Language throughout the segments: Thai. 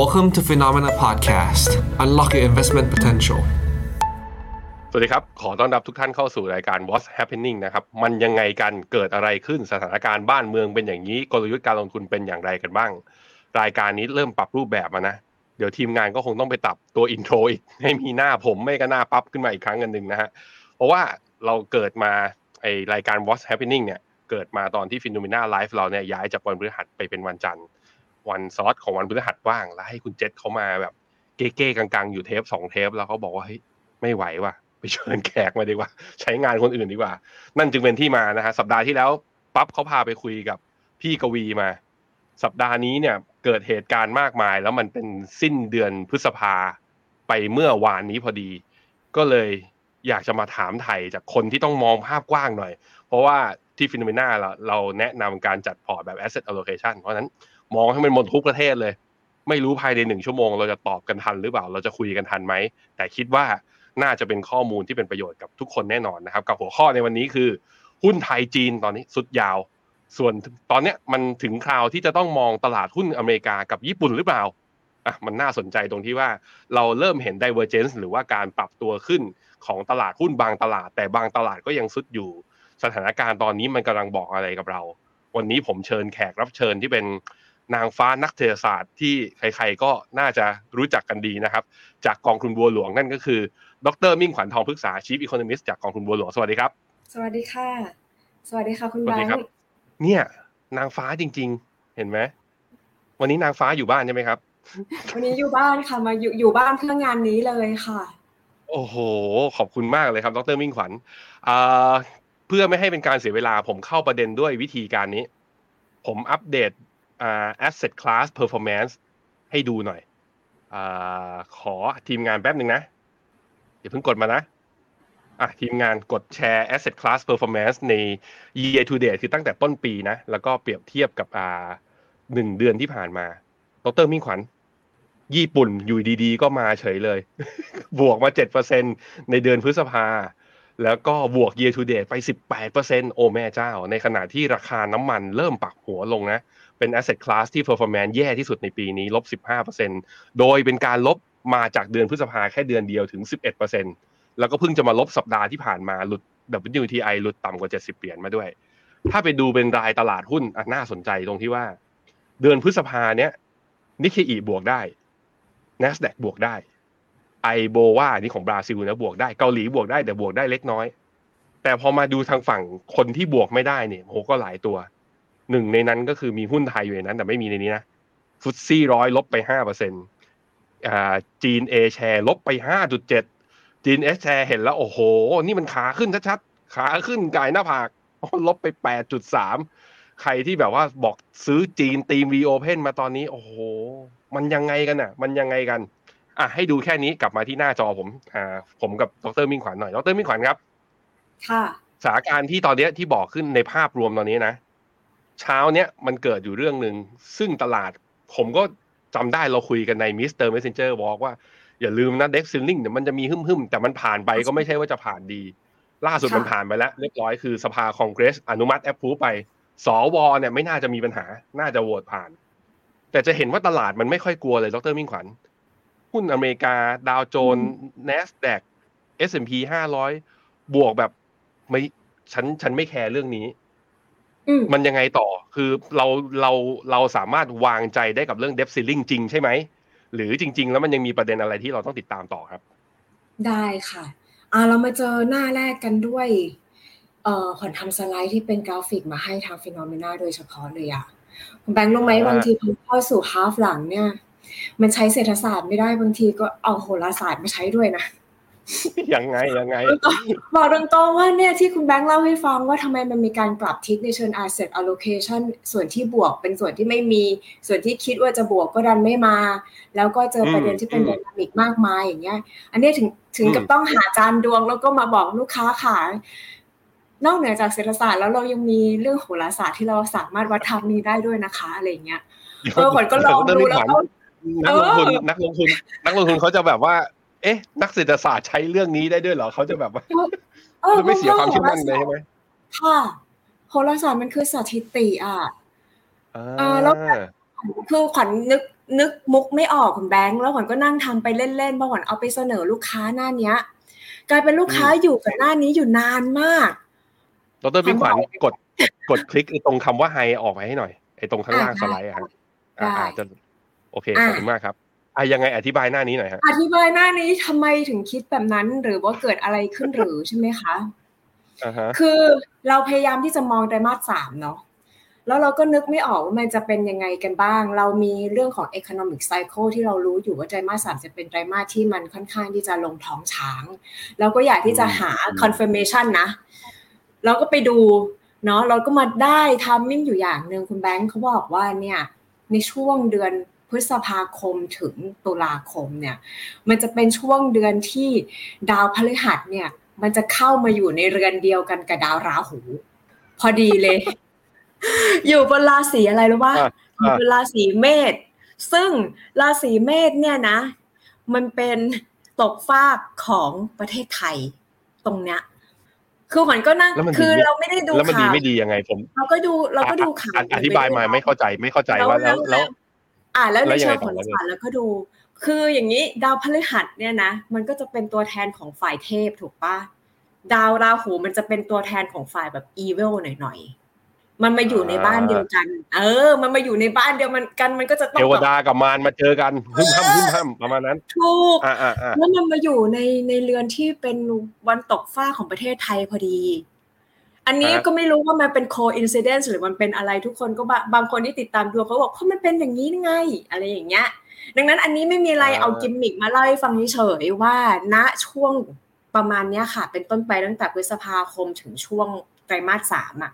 Welcome to Phenomena Podcast. Unlock your investment potential. สวัสดีครับ ขอต้อนรับทุกท่านเข้าสู่รายการ What's Happening นะครับ มันยังไงกัน เกิดอะไรขึ้น สถานการณ์บ้านเมืองเป็นอย่างนี้ กลยุทธ์การลงทุนเป็นอย่างไรกันบ้าง รายการนี้เริ่มปรับรูปแบบมานะ เดี๋ยวทีมงานก็คงต้องไปตับตัวอินโทรอีก ให้มีหน้าผมไม่ก็หน้าปั๊บขึ้นมาอีกครั้งกันหนึ่งนะฮะ เพราะว่าเราเกิดมาไอรายการ What's Happening เนี่ย เกิดมาตอนที่ Phenomena Live เราเนี่ยย้ายจากวันพฤหัสไปเป็นวันจันทร์ วันซอสของวันพฤหัสว่าง แล้วให้คุณเจษเขามาแบบ เก้ๆกังๆ อยู่เทปสองเทป แล้วเขาบอกว่าเฮ้ยไม่ไหวว่ะไปเชิญแขกมาดีกว่า ใช้งานคนอื่นดีกว่า นั่นจึงเป็นที่มานะฮะสัปดาห์ที่แล้วปั๊บเขาพาไปคุยกับพี่กวีมา สัปดาห์นี้เนี่ยเกิดเหตุการณ์มากมาย แล้วมันเป็นสิ้นเดือนพฤษภาไปเมื่อวานนี้พอดี ก็เลยอยากจะมาถามไทยจากคนที่ต้องมองภาพกว้างหน่อย เพราะว่าที่ฟิโนเมนาเราเราแนะนำการจัดพอร์ตแบบ asset allocation เพราะฉะนั้น มองให้มันหมดทุกประเทศเลย ไม่รู้ภายในหนึ่งชั่วโมง เราจะตอบกันทันหรือเปล่า เราจะคุยกันทันไหม แต่คิดว่าน่าจะเป็นข้อมูลที่เป็นประโยชน์กับทุกคนแน่นอนนะครับ กับหัวข้อในวันนี้คือ หุ้นไทยจีนตอนนี้สุดยาว ส่วนตอนเนี้ยมันถึงคราวที่จะต้องมองตลาดหุ้นอเมริกากับญี่ปุ่นหรือเปล่าอะมันน่าสนใจตรงที่ว่าเราเริ่มเห็น divergence หรือว่าการปรับตัวขึ้นของตลาดหุ้นบางตลาด แต่บางตลาดก็ยังสุดอยู่ สถานการณ์ตอนนี้มันกำลังบอกอะไรกับเรา วันนี้ผมเชิญแขกรับเชิญที่เป็น นางฟ้านักเศรษฐศาสตร์ที่ใครๆก็น่าจะรู้จักกันดีนะครับ จากกองทุนบัวหลวงนั่นก็คือ ดรมิ่งขวัญทองพฤกษา Chief Economist จากกองทุนบัวหลวงสวัสดีครับ สวัสดีค่ะ สวัสดีค่ะคุณสวัแบสดีงครับค์เนี่ย นางฟ้าจริง ๆ เห็นไหมวันนี้นางฟ้าอยู่บ้านใช่ไหมครับ วันนี้อยู่บ้านค่ะมาอยู่อยู่บ้านเพื่องานนี้เลยค่ะ โอ้โห ขอบคุณมากเลยครับ ดรมิ่งขวัญอ่าเพื่อไม่ให้เป็นการเสียเวลาผมเข้าประเด็นด้วยวิธีการนี้ ผมอัปเดต อ่า asset class performance ให้ดูหน่อยอาขอทีมงานแป๊บหนึ่งนะอย่าเพิ่งกดมานะอะทีมงานกดแชร์ asset class performance ใน year to date คือตั้งแต่ต้นปีนะ แล้วก็เปรียบเทียบกับอ่าหนึ่งเดือนที่ผ่านมาดรมิ่งขวัญ ญี่ปุ่นอยู่ดีๆ ก็มาเฉยเลย บวกมาเจ็ดเปอร์เซ็นในเดือนพฤษภา แล้วก็บวก year to date ไป18%โอแม่เจ้า ในขณะที่ราคาน้ำมันเริ่มปรับหัวลงนะ เป็น asset class ที่ performance แย่ที่สุดในปีนี้ลบ 15%โดยเป็นการลบมาจากเดือนพฤษภาแค่เดือนเดียวถึง 11%แล้วก็เพิ่งจะมาลบสัปดาห์ที่ผ่านมาหลุด WTI หลุดต่ำกว่า 70 เหรียญมาด้วย ถ้าไปดูเป็นรายตลาดหุ้นอน่าสนใจตรงที่ว่า เดือนพฤษภาเนี้ยนิเคอีบวกได้ NASDAQ บวกได้ไอโบว่านี่ของบราซิลนะบวกได้เกาหลีบวกได้แต่บวกได้เล็กน้อย แต่พอมาดูทางฝั่งคนที่บวกไม่ได้เนี่ยโหก็หลายตัว หนึ่งในนั้นก็คือมีหุ้นไทยอยู่ในนั้น แต่ไม่มีในนี้นะฟุตซี่ร้อยลบไปห้าเปอร์เซ็นต์อ่าจีนเอแชร์ลบไปห้าจุดเจ็ดจีนเอแชร์เห็นแล้วโอ้โห นี่มันขาขึ้นชัดๆ ขาขึ้นก่ายหน้าผากอ๋อลบไปแปดจุดสามใครที่แบบว่าบอกซื้อจีน theme reopen มาตอนนี้ โอ้โห มันยังไงกันอะ มันยังไงกัน อะให้ดูแค่นี้กลับมาที่หน้าจอผม อ่า ผมกับดรมิ่งขวัญหน่อยดรมิ่งขวัญครับ ค่ะสถานการณ์ที่ตอนเนี้ยที่บอกขึ้นในภาพรวมตอนนี้นะ เช้าเนี้ยมันเกิดอยู่เรื่องหนึ่งซึ่งตลาดผมก็จำได้เราคุยกันในมิสเตอร์เมสเซนเจอร์บอกว่า อย่าลืมนะเด็กซิลลิงเดี๋ยวมันจะมีหึ่มๆ แต่มันผ่านไปก็ไม่ใช่ว่าจะผ่านดี ล่าสุดค่ะมันผ่านไปแล้ว เรียบร้อยคือสภาคองเกรส อนุมัติแอปพูไปสวเนี่ยไม่น่าจะมีปัญหา น่าจะโหวตผ่าน แต่จะเห็นว่าตลาดมันไม่ค่อยกลัวเลยดรมิ่งขวัญหุ้นอเมริกา ดาวโจนส์ NASDAQ S&P 500 บวกแบบไม่ฉันฉันไม่แคร์เรื่องนี้อื มมันยังไงต่อ คือเราเราเราสามารถวางใจได้กับเรื่อง debt ceiling จริงใช่ไหม หรือจริง ๆ แล้วมันยังมีประเด็นอะไรที่เราต้องติดตามต่อครับ ได้ค่ะอ่าเรามาเจอหน้าแรกกันด้วยเอ่อขวัญทำสไลด์ที่เป็นกราฟิกมาให้ทางฟิโนเมนาโดยเฉพาะเลยอะคุณแบงค์รู้ไหมอ่าบางทีพอเข้าสู่ฮาฟหลังเนี่ย มันใช้เศรษฐศาสตร์ไม่ได้บางทีก็เอาโหราศาสตร์มาใช้ด้วยนะ ยังไงยังไง บอกตรงๆว่าเนี่ยที่คุณแบงค์เล่าให้ฟังว่าทำไมมันมีการกลับทิศในเชิง asset allocation ส่วนที่บวกเป็นส่วนที่ไม่มี ส่วนที่คิดว่าจะบวกก็ดันไม่มา แล้วก็เจอประเด็นที่เป็นอืมไดนามิกมากมายอย่างเงี้ย อันนี้ถึงถึงกับอืมต้องหาจานดวงแล้วก็มาบอกลูกค้าขายนอกเหนือจากเศรษฐศาสตร์แล้วเรายังมีเรื่องโหราศาสตร์ที่เราสามารถวัดทางนี้ได้ด้วยนะคะอะไรอย่างเงี้ยเออขวัญก็ลองดูแล้วก็นักลงทุนเออนักลงทุนนักลงทุนเขาจะแบบว่า เอ๊ะ นักเศรษฐศาสตร์ใช้เรื่องนี้ได้ด้วยเหรอเขาจะแบบว่าเออจะไม่เสียความเชื่อมั่นเลยใช่ไหมค่ะโหราศาสตร์มันคือสถิติอะอ่าอ่าแล้วคือขวัญนึกนึกมุกไม่ออกคุณแบงค์แล้วขวัญก็นั่งทำไปเล่นๆเพราะขวัญเอาไปเสนอลูกค้าหน้าเนี้ย กลายเป็นลูกค้าอยู่กับหน้านี้อยู่นานมากดรพี่ขวัญกดกดคลิกตรงคำว่าไฮออกมาให้หน่อยไอ้ตรงข้างล่างสไลด์อะอ่าจะโอเคขอบคุณมากครับ อะยังไงอธิบายหน้านี้หน่อยฮะอธิบายหน้านี้ทำไมถึงคิดแบบนั้น หรือว่าเกิดอะไรขึ้นหรือใช่ไหมคะคือเราพยายามที่จะมองไตรมาสสามเนาะแล้วเราก็นึกไม่ออกว่ามันจะเป็นยังไงกันบ้าง เรามีเรื่องของ economic cycle ที่เรารู้อยู่ว่าไตรมาสสามจะเป็นไตรมาสที่มันค่อนข้างที่จะลงท้องช้างเราก็อยากที่จะหา confirmation นะ เราก็ไปดูเนาะเราก็มาได้ทามมิ่งอยู่อย่างหนึ่งคุณแบงค์เขาบอกว่าเนี่ยในช่วงเดือนพ ฤษภาคมถึงตุลาคมเนี่ยมันจะเป็นช่วงเดือนที่ดาวพฤหัสเนี่ย มันจะเข้ามาอยู่ในเรือนเดียวกันกับดาวราหู พอดีเลย อยู่บนราศีอะไรรู้ป่ะอยู่บนราศีเมษซึ่งราศีเมษเนี่ยนะ มันเป็นตกฟากของประเทศไทยตรงเนี้ยคือขวัญก็นั่งคือเราไม่ได้ดูข่าวแล้วมันดีไม่ดียังไงผม เราก็ดูเราก็ดูข่าวอธิบายมาไม่เข้าใจไม่เข้าใจว่าแล้วแล้ว อ่าแล้วในเชิงผลสารแล้วก็ดู คืออย่างนี้ดาวพฤหัสเนี่ยนะ มันก็จะเป็นตัวแทนของฝ่ายเทพถูกปะดาวราหูมันจะเป็นตัวแทนของฝ่ายแบบอีเวลหน่อยมันมาอยู่ในบ้านเดียวกัน เออ มันมาอยู่ในบ้านเดียวมันกัน มันก็จะต้องเทวดากับมารมาเจอกันหึ่มห้ำหึ่มห้ำประมาณนั้น ถูกแล้วมันมาอยู่ในในเรือนที่เป็นวันตกฟ้าของประเทศไทยพอดี อันนี้ก็ไม่รู้ว่ามันเป็น coincidence หรือมันเป็นอะไรทุกคนก็บางคนที่ติดตามดูเขาบอกเพราะมันเป็นอย่างนี้ไง อะไรอย่างเงี้ย ดังนั้นอันนี้ไม่มีอะไรเอากิมมิกมาเล่าให้ฟังเฉยว่า ณช่วงประมาณเนี้ยค่ะ เป็นต้นไปตั้งแต่พฤษภาคมถึงช่วงไตรมาสสามอะ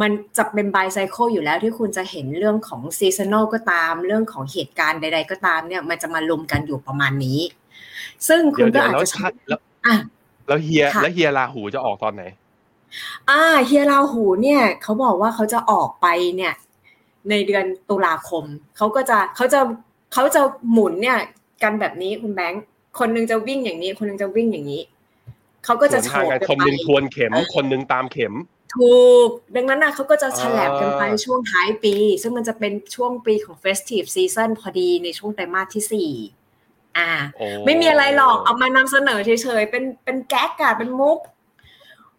มันจะเป็น by cycle อยู่แล้วที่คุณจะเห็นเรื่องของ seasonal ก็ตาม เรื่องของเหตุการณ์ใด ๆ ก็ตามเนี่ย มันจะมารวมกันอยู่ประมาณนี้ ซึ่งคุณก็อาจจะชัดแล้วอะแล้วเฮียแล้วเฮียลาหูจะออกตอนไหน อ่าเฮียลาหูเนี่ยเขาบอกว่าเขาจะออกไปเนี่ย ในเดือนตุลาคมเขาก็จะเขาจะเขาจะหมุนเนี่ย กันแบบนี้คุณแบงค์คนนึงจะวิ่งอย่างนี้ คนนึงจะวิ่งอย่างนี้เขาก็จะโฉบคนนึงทวนเข็ม คนนึงตามเข็ม ถูก ดังนั้นนะเขาก็จะฉลบกันไปช่วงท้ายปี ซึ่งมันจะเป็นช่วงปีของ festive season พอดีในช่วงไตรมาสที่สี่อ่า ไม่มีอะไรหรอกเอามานำเสนอเฉยๆเป็นเป็นแก๊กอะเป็นมุก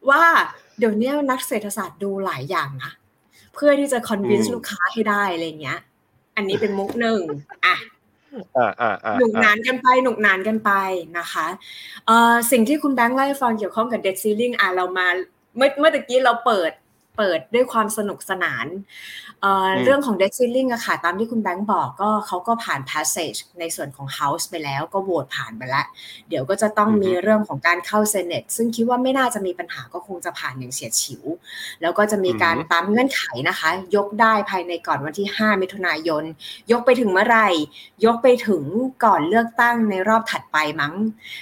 ว่า เดี๋ยวนี้นักเศรษฐศาสตร์ดูหลายอย่างนะเพื่อที่จะ convince ลูกค้าให้ได้อะไรเงี้ย อันนี้เป็นมุกหนึ่งอะหนุกนานกันไปหนุกนานกันไปนะคะเอ่อสิ่งที่คุณแบงค์เล่าให้ฟังเกี่ยวข้องกับ debt ceiling อะเรามาเมื่อเมื่อกี้เราเปิด เปิดด้วยความสนุกสนานเรื่องของ debt ceiling อะค่ะ ตามที่คุณแบงค์บอกก็เขาก็ผ่าน passage ในส่วนของ House ไปแล้วก็โหวตผ่านไปแล้ว เดี๋ยวก็จะต้องมีเรื่องของการเข้า Senate ซึ่งคิดว่าไม่น่าจะมีปัญหาก็คงจะผ่านอย่างเฉียดฉิว แล้วก็จะมีการตามเงื่อนไขนะคะ ยกได้ภายในก่อนวันที่ 5 มิถุนายน ยกไปถึงเมื่อไหร่ ยกไปถึงก่อนเลือกตั้งในรอบถัดไปมั้ง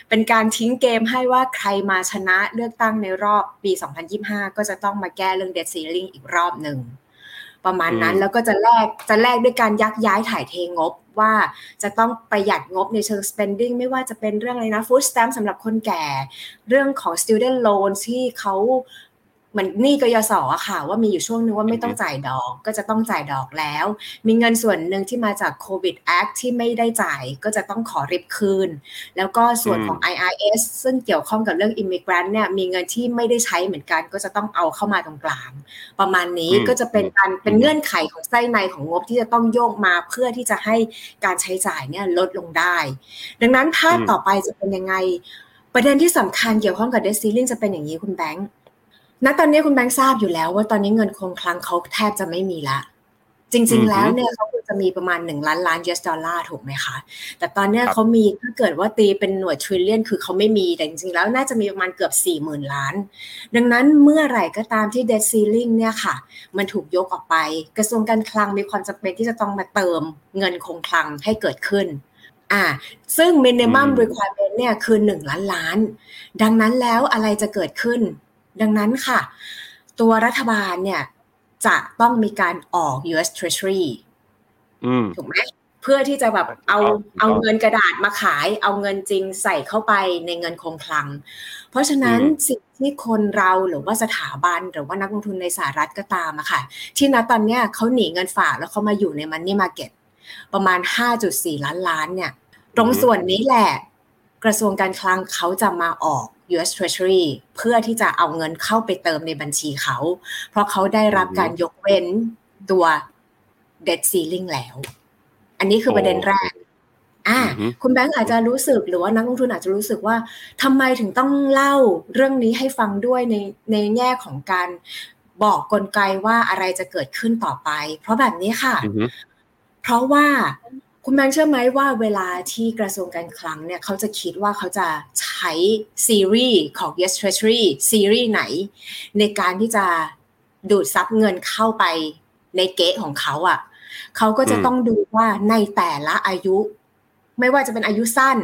เป็นการทิ้งเกมให้ว่าใครมาชนะเลือกตั้งในรอบปี 2025 ก็จะต้องมาแก้เรื่อง debt ceiling อีกรอบหนึ่งประมาณนั้นแล้วก็จะแลกจะแลกด้วยการยักย้ายถ่ายเทงบว่าจะต้องประหยัดงบในเชิง spending ไม่ว่าจะเป็นเรื่องอะไรนะ food stamp สำหรับคนแก่ เรื่องของ student loan ที่เขา เหมือนนี่กยศอะค่ะ ว่ามีอยู่ช่วงนึงว่าไม่ต้องจ่ายดอก ก็จะต้องจ่ายดอกแล้ว มีเงินส่วนหนึ่งที่มาจากโควิดแอคที่ไม่ได้จ่ายก็จะต้องขอริบคืน แล้วก็ส่วนของ IRS ซึ่งเกี่ยวข้องกับเรื่องอิมิเกรนเนี่ยมีเงินที่ไม่ได้ใช้เหมือนกัน ก็จะต้องเอาเข้ามาตรงกลาง ประมาณนี้ก็จะเป็นการเป็นเงื่อนไขของไส้ในของงบที่จะต้องโยกมาเพื่อที่จะให้การใช้จ่ายเนี่ยลดลงได้ ดังนั้นภาพต่อไปจะเป็นยังไงประเด็นที่สำคัญเกี่ยวข้องกับเดซิลิงจะเป็นอย่างนี้คุณแบงค์ ณตอนนี้คุณแบงค์ทราบอยู่แล้ว ว่าตอนนี้เงินคงคลังเขาแทบจะไม่มีละ จริง ๆ แล้วเนี่ยเขาควรจะมีประมาณหนึ่งล้านล้าน US ดอลลาร์ถูกไหมคะ แต่ตอนนี้เขามีถ้าเกิดว่าตีเป็นหน่วยทริลเลียนคือเขาไม่มีแต่จริง ๆ แล้วน่าจะมีประมาณเกือบสี่หมื่นล้าน ดังนั้นเมื่อไหร่ก็ตามที่เดซซีลิงเนี่ยค่ะ มันถูกยกออกไป กระทรวงการคลังมีความจำเป็นที่จะต้องมาเติมเงินคงคลังให้เกิดขึ้นอ่าซึ่ง minimum requirement เนี่ยคือหนึ่งล้านล้าน ดังนั้นแล้วอะไรจะเกิดขึ้น ดังนั้นค่ะ ตัวรัฐบาลเนี่ยจะต้องมีการออก U.S. Treasury ถูกไหมเพื่อที่จะแบบเอาเอาเงินกระดาษมาขาย เอาเงินจริงใส่เข้าไปในเงินคงคลัง เพราะฉะนั้นสิ่งที่คนเราหรือว่าสถาบันหรือว่านักลงทุนในสหรัฐก็ตามอะค่ะ ที่ณตอนนี้เขาหนีเงินฝากแล้วเขามาอยู่ในมันนี่มาเก็ตประมาณ 5.4 ล้านล้านเนี่ย ตรงส่วนนี้แหละ กระทรวงการคลังเขาจะมาออก US Treasury เพื่อที่จะเอาเงินเข้าไปเติมในบัญชีเขา เพราะเขาได้รับการยกเว้นตัว debt ceiling แล้ว อันนี้คือประเด็นแรกอ่าคุณแบงค์อาจจะรู้สึกหรือว่านักลงทุนอาจจะรู้สึกว่าทำไมถึงต้องเล่าเรื่องนี้ให้ฟังด้วยในในแง่ของการบอกกลไกว่าอะไรจะเกิดขึ้นต่อไป เพราะแบบนี้ค่ะ เพราะว่า คุณแบงค์เชื่อไหมว่าเวลาที่กระทรวงการคลังเนี่ยเขาจะคิดว่าเขาจะใช้ซีรีส์ของ Yes Treasury ซีรีส์ไหน ในการที่จะดูดซับเงินเข้าไปในเกะของเขาอะ่ะเขาก็จะต้องดูว่าในแต่ละอายุ ไม่ว่าจะเป็นอายุสั้น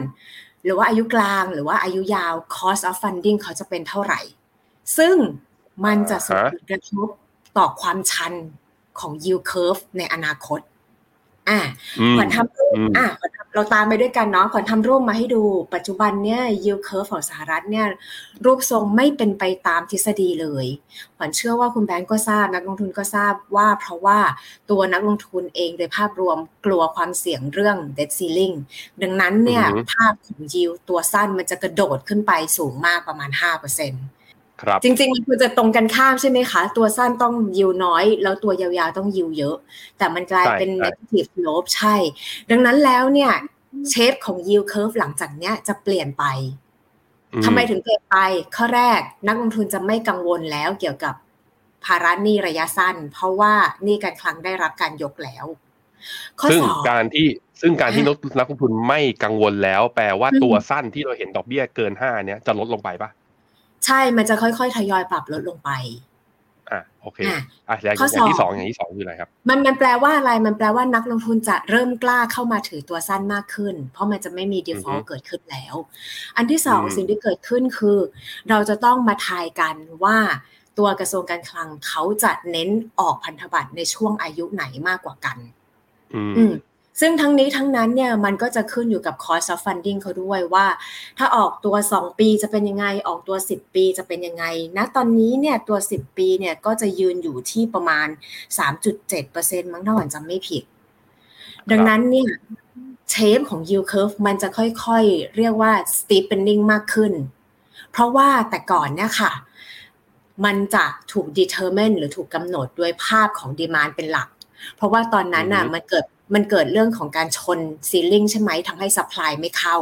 หรือว่าอายุกลางหรือว่าอายุยาว cost of funding เขาจะเป็นเท่าไหร่ ซึ่งมันจะส่งผลกระทบต่อความชันของ yield curve ในอนาคต อ่าขวัญทำรูปอ่าเราตามไปด้วยกันเนาะขวัญทำรูปมาให้ดู ปัจจุบันเนี่ย yield curve ของสหรัฐเนี่ย รูปทรงไม่เป็นไปตามทฤษฎีเลยขวัญเชื่อว่าคุณแบงก์ก็ทราบนักลงทุนก็ทราบว่า เพราะว่าตัวนักลงทุนเองโดยภาพรวมกลัวความเสี่ยงเรื่อง debt ceiling ดังนั้นเนี่ยภาพของ yield ตัวสั้นมันจะกระโดดขึ้นไปสูงมากประมาณ5%เจริงๆมันควรจะตรงกันข้ามใช่ไหมคะ ตัวสั้นต้องยิวน้อย แล้วตัวยาวๆต้องยิวเยอะ แต่มันกลายเป็น negative slope ใช่ ดังนั้นแล้วเนี่ยเชฟของ yield curve หลังจากเนี้ยจะเปลี่ยนไปทำไมถึงเปลี่ยนไป ข้อแรกนักลงทุนจะไม่กังวลแล้วเกี่ยวกับภาระหนี้ระยะสั้น เพราะว่านี่การคลังได้รับการยกแล้วซึ่งการที่ซึ่งการที่นักลงทุนไม่กังวลแล้ว แปลว่าตัวสั้นที่เราเห็นดอกเบี้ยเกินห้าเนี้ยจะลดลงไปปะ ใช่มันจะค่อยๆทยอยปรับลดลงไปอะโอเคอะอย่างที่สองอย่างที่สองคืออะไรครับ มันมันแปลว่าอะไรมันแปลว่านักลงทุนจะเริ่มกล้าเข้ามาถือตัวสั้นมากขึ้น เพราะมันจะไม่มี default เกิดขึ้นแล้ว อันที่สองสิ่งที่เกิดขึ้นคือ เราจะต้องมาทายกันว่าตัวกระทรวงการคลังเขาจะเน้นออกพันธบัตรในช่วงอายุไหนมากกว่ากัน อืม ซึ่งทั้งนี้ทั้งนั้นเนี่ยมันก็จะขึ้นอยู่กับ cost of funding เขาด้วยว่า ถ้าออกตัว 2 ปีจะเป็นยังไง ออกตัว 10 ปีจะเป็นยังไงณตอนนี้เนี่ยตัว 10 ปีเนี่ยก็จะยืนอยู่ที่ประมาณ 3.7%มั้งถ้าหวันจำไม่ผิด ดังนั้นเนี่ยเชฟของ yield curve มันจะค่อยๆ เรียกว่า steepening มากขึ้น เพราะว่าแต่ก่อนเนี่ยค่ะ มันจะถูก determine หรือถูกกำหนดด้วยภาพของ demand เป็นหลัก เพราะว่าตอนนั้นน่ะมันเกิด มันเกิดเรื่องของการชน ceiling ใช่ไหมทำให้ supply ไม่เข้า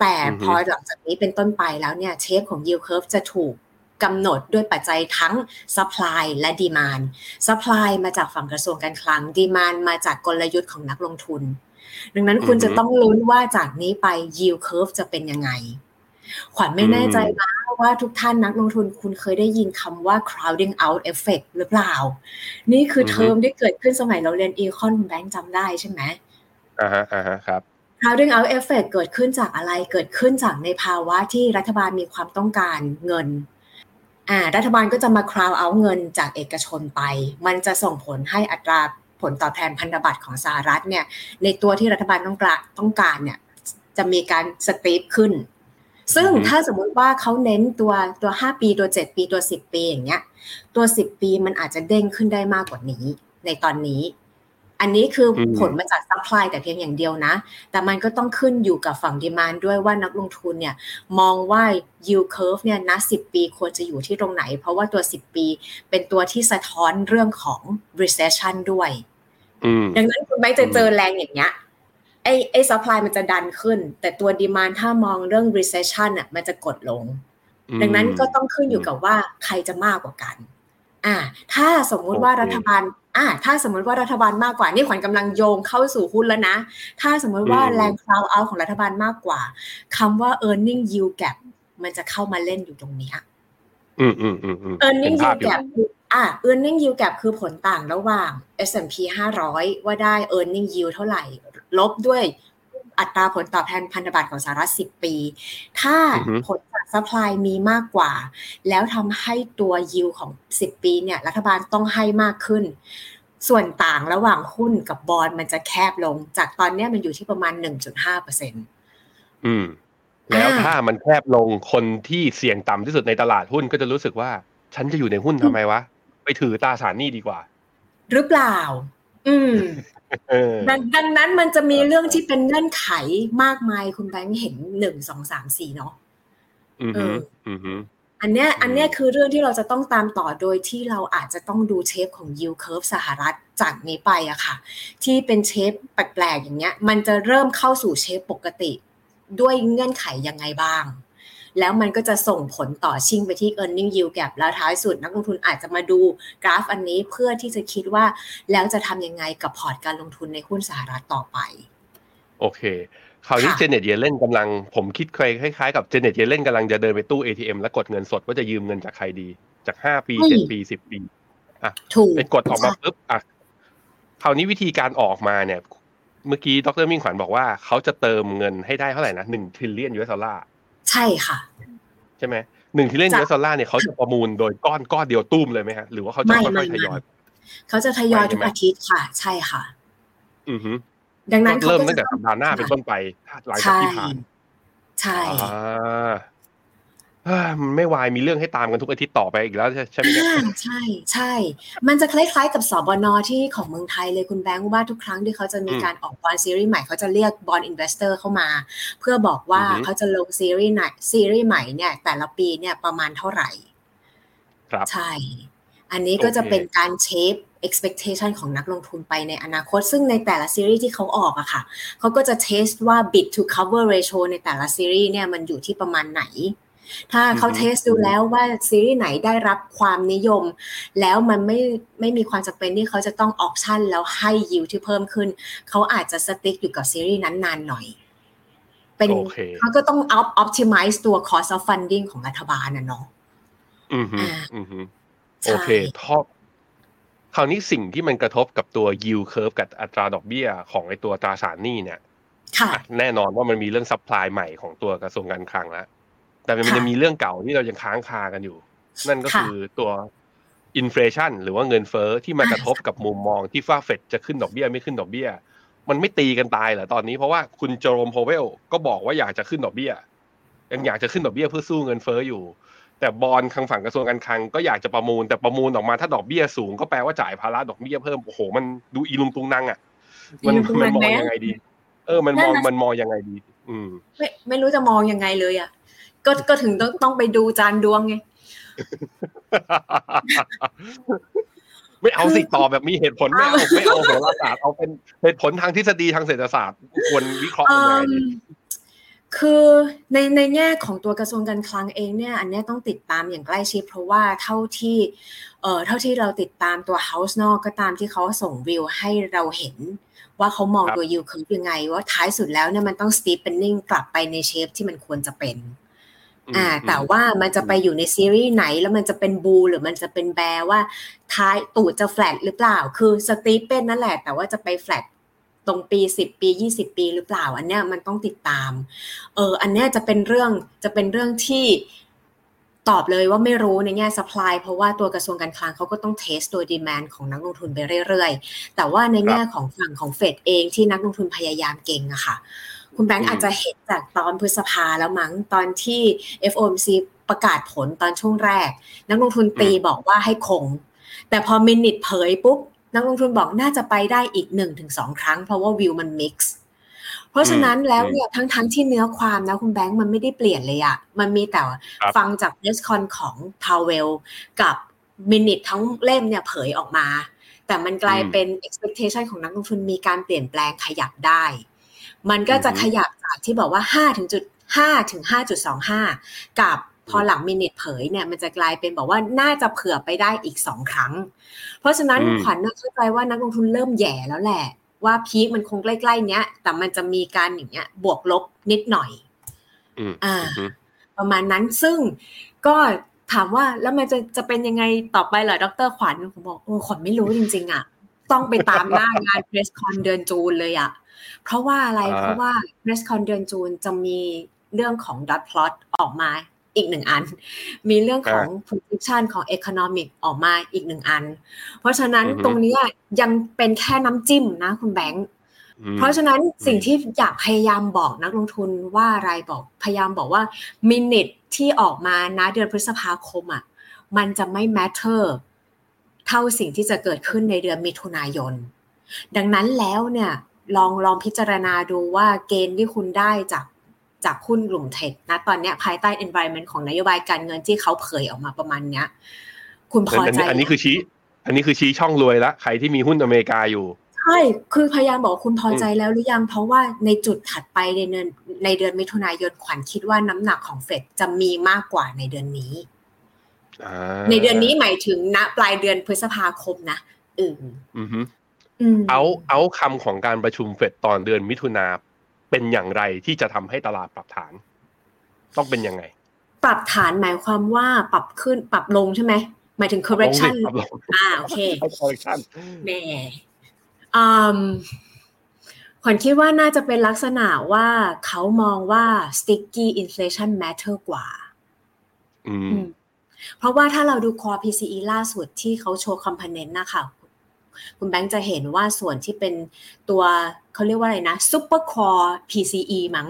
แต่พอหลังจากนี้เป็นต้นไปแล้วเนี่ยเชฟของ yield curve จะถูกกำหนดด้วยปัจจัยทั้ง supply และ demand supply มาจากฝั่งกระทรวงการคลัง demand มาจากกลยุทธ์ของนักลงทุน ดังนั้นคุณจะต้องลุ้นว่าจากนี้ไป yield curve จะเป็นยังไง ขวัญไม่แน่ใจนะว่าทุกท่านนักลงทุนคุณเคยได้ยินคำว่า crowding out effect หรือเปล่า นี่คือเทอมที่เกิดขึ้นสมัยเราเรียนอีคอนแบงค์จำได้ใช่ไหมอ่าฮะอ่าฮะครับ crowding out effect เกิดขึ้นจากอะไรเกิดขึ้นจากในภาวะที่รัฐบาลมีความต้องการเงินอ่ารัฐบาลก็จะมา crowd out เงินจากเอกชนไป มันจะส่งผลให้อัตราผลตอบแทนพันธบัตรของสหรัฐเนี่ย ในตัวที่รัฐบาลต้องการต้องการเนี่ย จะมีการสตีฟขึ้น ซึ่งถ้าสมมุติว่าเขาเน้นตัวตัวห้าปีตัวเจ็ดปีตัวสิบปีอย่างเงี้ย ตัวสิบปีมันอาจจะเด้งขึ้นได้มากกว่านี้ ในตอนนี้ อันนี้คือผลมาจาก supply แต่เพียงอย่างเดียวนะ แต่มันก็ต้องขึ้นอยู่กับฝั่ง demand ด้วยว่านักลงทุนเนี่ย มองว่า yield curve เนี่ยนะสิบปีควรจะอยู่ที่ตรงไหน เพราะว่าตัวสิบปี เป็นตัวที่สะท้อนเรื่องของ recession ด้วยดังนั้นคุณไม่จะเจอแรงอย่างเงี้ย ไอ้ไอ้ supply มันจะดันขึ้น แต่ตัว demand ถ้ามองเรื่อง recession อะมันจะกดลง ดังนั้นก็ต้องขึ้นอยู่กับว่าใครจะมากกว่ากัน อ่า ถ้าสมมุติว่ารัฐบาล อ่า ถ้าสมมติว่ารัฐบาลมากกว่า นี่ขวัญกำลังโยงเข้าสู่หุ้นแล้วนะ ถ้าสมมติว่าแรงคราวเอาของรัฐบาลมากกว่าคำว่า earning yield gap มันจะเข้ามาเล่นอยู่ตรงนี้ อืมอืมอืม earning yield gap อะ earning yield gap คือผลต่างระหว่าง S&P 500 ว่าได้ earning yield เท่าไหร่ ลบด้วยอัตราผลตอบแทนพันธบัตรของสหรัฐ 10 ปี ถ้าผลจาก supply มีมากกว่า แล้วทำให้ตัวยิวของ 10 ปีเนี่ย รัฐบาลต้องให้มากขึ้น ส่วนต่างระหว่างหุ้นกับบอลมันจะแคบลง จากตอนนี้มันอยู่ที่ประมาณ 1.5เปอร์เซ็นต์อืม แล้วถ้ามันแคบลงคนที่เสี่ยงต่ำที่สุดในตลาดหุ้นก็จะรู้สึกว่า ฉันจะอยู่ในหุ้นทำไมวะ ไปถือตราสารหนี้ดีกว่า หรือเปล่า อืมดังดังนั้นมันจะมีเรื่องที่เป็นเงื่อนไขมากมายคุณแบงค์เห็นหนึ่งสองสามสี่เนาะอือฮึอือฮึอันเนี้ยอันเนี้ยคือเรื่องที่เราจะต้องตามต่อโดยที่เราอาจจะต้องดูเชฟของ yield curve สหรัฐจากนี้ไปอะค่ะ ที่เป็นเชฟแปลกๆอย่างเงี้ย มันจะเริ่มเข้าสู่เชฟปกติ ด้วยเงื่อนไขยังไงบ้าง แล้วมันก็จะส่งผลต่อชิงไปที่ e a r n i n g yield gap แล้วท้ายสุดนักลงทุนอาจจะมาดูกราฟอันนี้เพื่อที่จะคิดว่าแล้วจะทำยังไงกับพอร์ตการลงทุนในหุ้นสหรัฐต่อไป โอเคคราวนี้เจเน็ตเยเลนกำลังผมคิดคล้ายๆกับเจเน็ตเยเลนกำลังจะเดินไปตู้ ATM แล้วกดเงินสดว่าจะยืมเงินจากใครดี จากห้าปีเจ็ดปีสิบปีอะไปกดออกมาปุ๊บอะคราวนี้วิธีการออกมาเนี่ย เมื่อกี้ดรมิ่งขวัญบอกว่าเขาจะเติมเงินให้ได้เท่าไหร่นะหนึ่ง trillion US dollar ใช่ค่ะ ใช่ไหมหนึ่ง trillion US dollar เนี่ยเขาจะประมูลโดยก้อนก้อนเดียวตุ้มเลยไหมฮะหรือว่าเขาจะค่อยๆทยอยเขาจะทยอยทุกอาทิตย์ค่ะ ใช่ค่ะ อือฮึดังนั้นเริ่มตั้งแต่สัปดาห์หน้าเป็นต้นไปหลังจากที่ผ่านใช่ มันไม่วายมีเรื่องให้ตามกันทุกอาทิตย์ต่อไปอีกแล้วใช่ไหมเนี่ยใช่ใช่ มันจะคล้ายๆกับสบนที่ของเมืองไทยเลยคุณแบงค์ว่าทุกครั้งที่เขาจะมีการออก bond series ใหม่เขาจะเรียก bond investor เข้ามา เพื่อบอกว่าเขาจะลงซีรีส์ไหนซีรีส์ใหม่เนี่ย แต่ละปีเนี่ยประมาณเท่าไหร่ ครับใช่ อันนี้ก็จะเป็นการเชฟ expectation ของนักลงทุนไปในอนาคต ซึ่งในแต่ละซีรีส์ที่เขาออกอะค่ะเขาก็จะเทสว่า bid to cover ratio ในแต่ละซีรีส์เนี่ยมันอยู่ที่ประมาณไหน ถ้าเขาเทสดูแล้วว่าซีรีส์ไหนได้รับความนิยม แล้วมันไม่ไม่มีความจำเป็นที่เขาจะต้องออกชั่นแล้วให้ยิวที่เพิ่มขึ้น เขาอาจจะ stick อยู่กับซีรีส์นั้นนานหน่อย เป็นเขาก็ต้องอัพ optimize ตัว cost of funding ของรัฐบาลนะเนาะอืมอืมโอเคท็อปคราวนี้สิ่งที่มันกระทบกับตัว yield curve กับอัตราดอกเบี้ยของไอตัวตราสารหนี้เนี่ยแน่นอนว่ามันมีเรื่อง supply ใหม่ของตัวกระทรวงการคลังแล้ว แต่มันจะมีเรื่องเก่าที่เรายังค้างคากันอยู่ นั่นก็คือตัวอินฟลชันหรือว่าเงินเฟ้อที่มากระทบกับมุมมองที่ฟ้าเฟดจะขึ้นดอกเบี้ยไม่ขึ้นดอกเบี้ย มันไม่ตีกันตายเหรอตอนนี้เพราะว่าคุณโจโรมโพเวลก็บอกว่าอยากจะขึ้นดอกเบี้ย ยังอยากจะขึ้นดอกเบี้ยเพื่อสู้เงินเฟ้ออยู่ แต่บอลทางฝั่งกระทรวงการคลังก็อยากจะประมูลแต่ประมูลออกมาถ้าดอกเบี้ยสูงก็แปลว่าจ่ายภาระดอกเบี้ยเพิ่มโอ้โหมันดูอีลุงตุงนังอะ มันมันมองยังไงดี เออ มันมองมันมองยังไงดี อืมไม่ไม่รู้จะมองยังไงเลยอะ ก็ก็ถึงต้องต้องไปดูจานดวงไง ไม่เอาสิต่อแบบมีเหตุผลไม่เอาไม่เอาโหราศาสตร์เอาเป็นเหตุผลทางทฤษฎีทางเศรษฐศาสตร์ควรวิเคราะห์ยังไงคือในในแง่ของตัวกระทรวงการคลังเองเนี่ย อันนี้ต้องติดตามอย่างใกล้ชิดเพราะว่าเท่าที่เอ่อเท่าที่เราติดตามตัว House นอกก็ตามที่เขาส่งวิวให้เราเห็น ว่าเขามองตัวยูคือยังไง ว่าท้ายสุดแล้วเนี่ยมันต้อง steepening กลับไปในเชฟที่มันควรจะเป็น อ่าแต่ว่ามันจะไปอยู่ในซีรีส์ไหนแล้วมันจะเป็น bull หรือมันจะเป็น bear ว่าท้ายตูดจะแฟลตหรือเปล่า คือ steepen นั่นแหละ แต่ว่าจะไปแฟลตตรงปี10ปี20ปีหรือเปล่า อันเนี้ยมันต้องติดตามเอออันเนี้ยจะเป็นเรื่องจะเป็นเรื่องที่ตอบเลยว่าไม่รู้ในแง่ supply เพราะว่าตัวกระทรวงการคลังเขาก็ต้อง test ตัว demand ของนักลงทุนไปเรื่อยๆ แต่ว่าในแง่ของฝั่งของเฟดเองที่นักลงทุนพยายามเก็งอะค่ะ คุณแบงค์อาจจะเห็นจากตอนพฤษภาแล้วมั้งตอนที่ FOMC ประกาศผลตอนช่วงแรก นักลงทุนตีบอกว่าให้คง แต่พอ minute เผยปุ๊บ นักลงทุนบอกน่าจะไปได้อีกหนึ่งถึงสองครั้ง เพราะว่าวิวมันมิกซ์เพราะฉะนั้นแล้วเนี่ยทั้งทั้งที่เนื้อความนะคุณแบงค์มันไม่ได้เปลี่ยนเลยอะมันมีแต่ฟังจาก press con ของพาวเวลกับ minute ทั้งเล่มเนี่ยเผยออกมา แต่มันกลายเป็น expectation ของนักลงทุนมีการเปลี่ยนแปลงขยับได้ มันก็จะขยับจากที่บอกว่า5ถึงจุด5ถึง5.25 กับพอหลังมินิทเผยเนี่ยมันจะกลายเป็นบอกว่าน่าจะเผื่อไปได้อีกสองครั้ง เพราะฉะนั้นขวัญเข้าใจว่านักลงทุนเริ่มแย่แล้วแหละ ว่าพีคมันคงใกล้ๆเนี้ย แต่มันจะมีการอย่างเงี้ย บวกลบนิดหน่อยอ่า ประมาณนั้นซึ่งก็ถามว่าแล้วมันจะจะเป็นยังไงต่อไปเหรอดรขวัญผมบอกโอ้ขวัญไม่รู้จริง ๆ อะ ต้องไปตามหน้างาน press con เดือน June เลยอะ เพราะว่าอะไร เพราะว่า press con เดือน June จะมีเรื่องของ dot plot ออกมาอีกหนึ่งอัน มีเรื่องของ prediction ของ economic ออกมาอีกหนึ่งอัน เพราะฉะนั้นตรงนี้ยังเป็นแค่น้ำจิ้มนะคุณแบงค์เพราะฉะนั้นสิ่งที่อยากพยายามบอกนักลงทุนว่าอะไรบอกพยายามบอกว่า minute ที่ออกมานะเดือนพฤษภาคมอะมันจะไม่ matter เท่าสิ่งที่จะเกิดขึ้นในเดือนมิถุนายน ดังนั้นแล้วเนี่ย ลองลองพิจารณาดูว่าเกณฑ์ที่คุณได้จากจากหุ้นกลุ่มเทคนะตอนนี้ภายใต้ environment ของนโยบายการเงินที่เขาเผยออกมาประมาณเนี้ย คุณพอใจอันนี้คือชี้ อันนี้คือชี้ช่องรวยละใครที่มีหุ้นอเมริกาอยู่ใช่คือพยายามบอกคุณพอใจแล้วหรือยังเพราะว่าในจุดถัดไปในเดือนในเดือนมิถุนายนขวัญคิดว่าน้ำหนักของเฟดจะมีมากกว่าในเดือนนี้ในเดือนนี้หมายถึงณปลายเดือนพฤษภาคมนะอืมอือฮึ เอาเอาคำของการประชุมเฟดตอนเดือนมิถุนาเป็นอย่างไรที่จะทำให้ตลาดปรับฐาน ต้องเป็นยังไง ปรับฐานหมายความว่าปรับขึ้นปรับลงใช่ไหมหมายถึง correction อ่าโอเค correction แน่อืมขวัญคิดว่าน่าจะเป็นลักษณะว่าเขามองว่า sticky inflation matter กว่าอืมเพราะว่าถ้าเราดู core PCE ล่าสุดที่เขาโชว์ component นะคะ คุณแบงค์จะเห็นว่าส่วนที่เป็นตัวเขาเรียกว่าอะไรนะ super core PCE มั้ง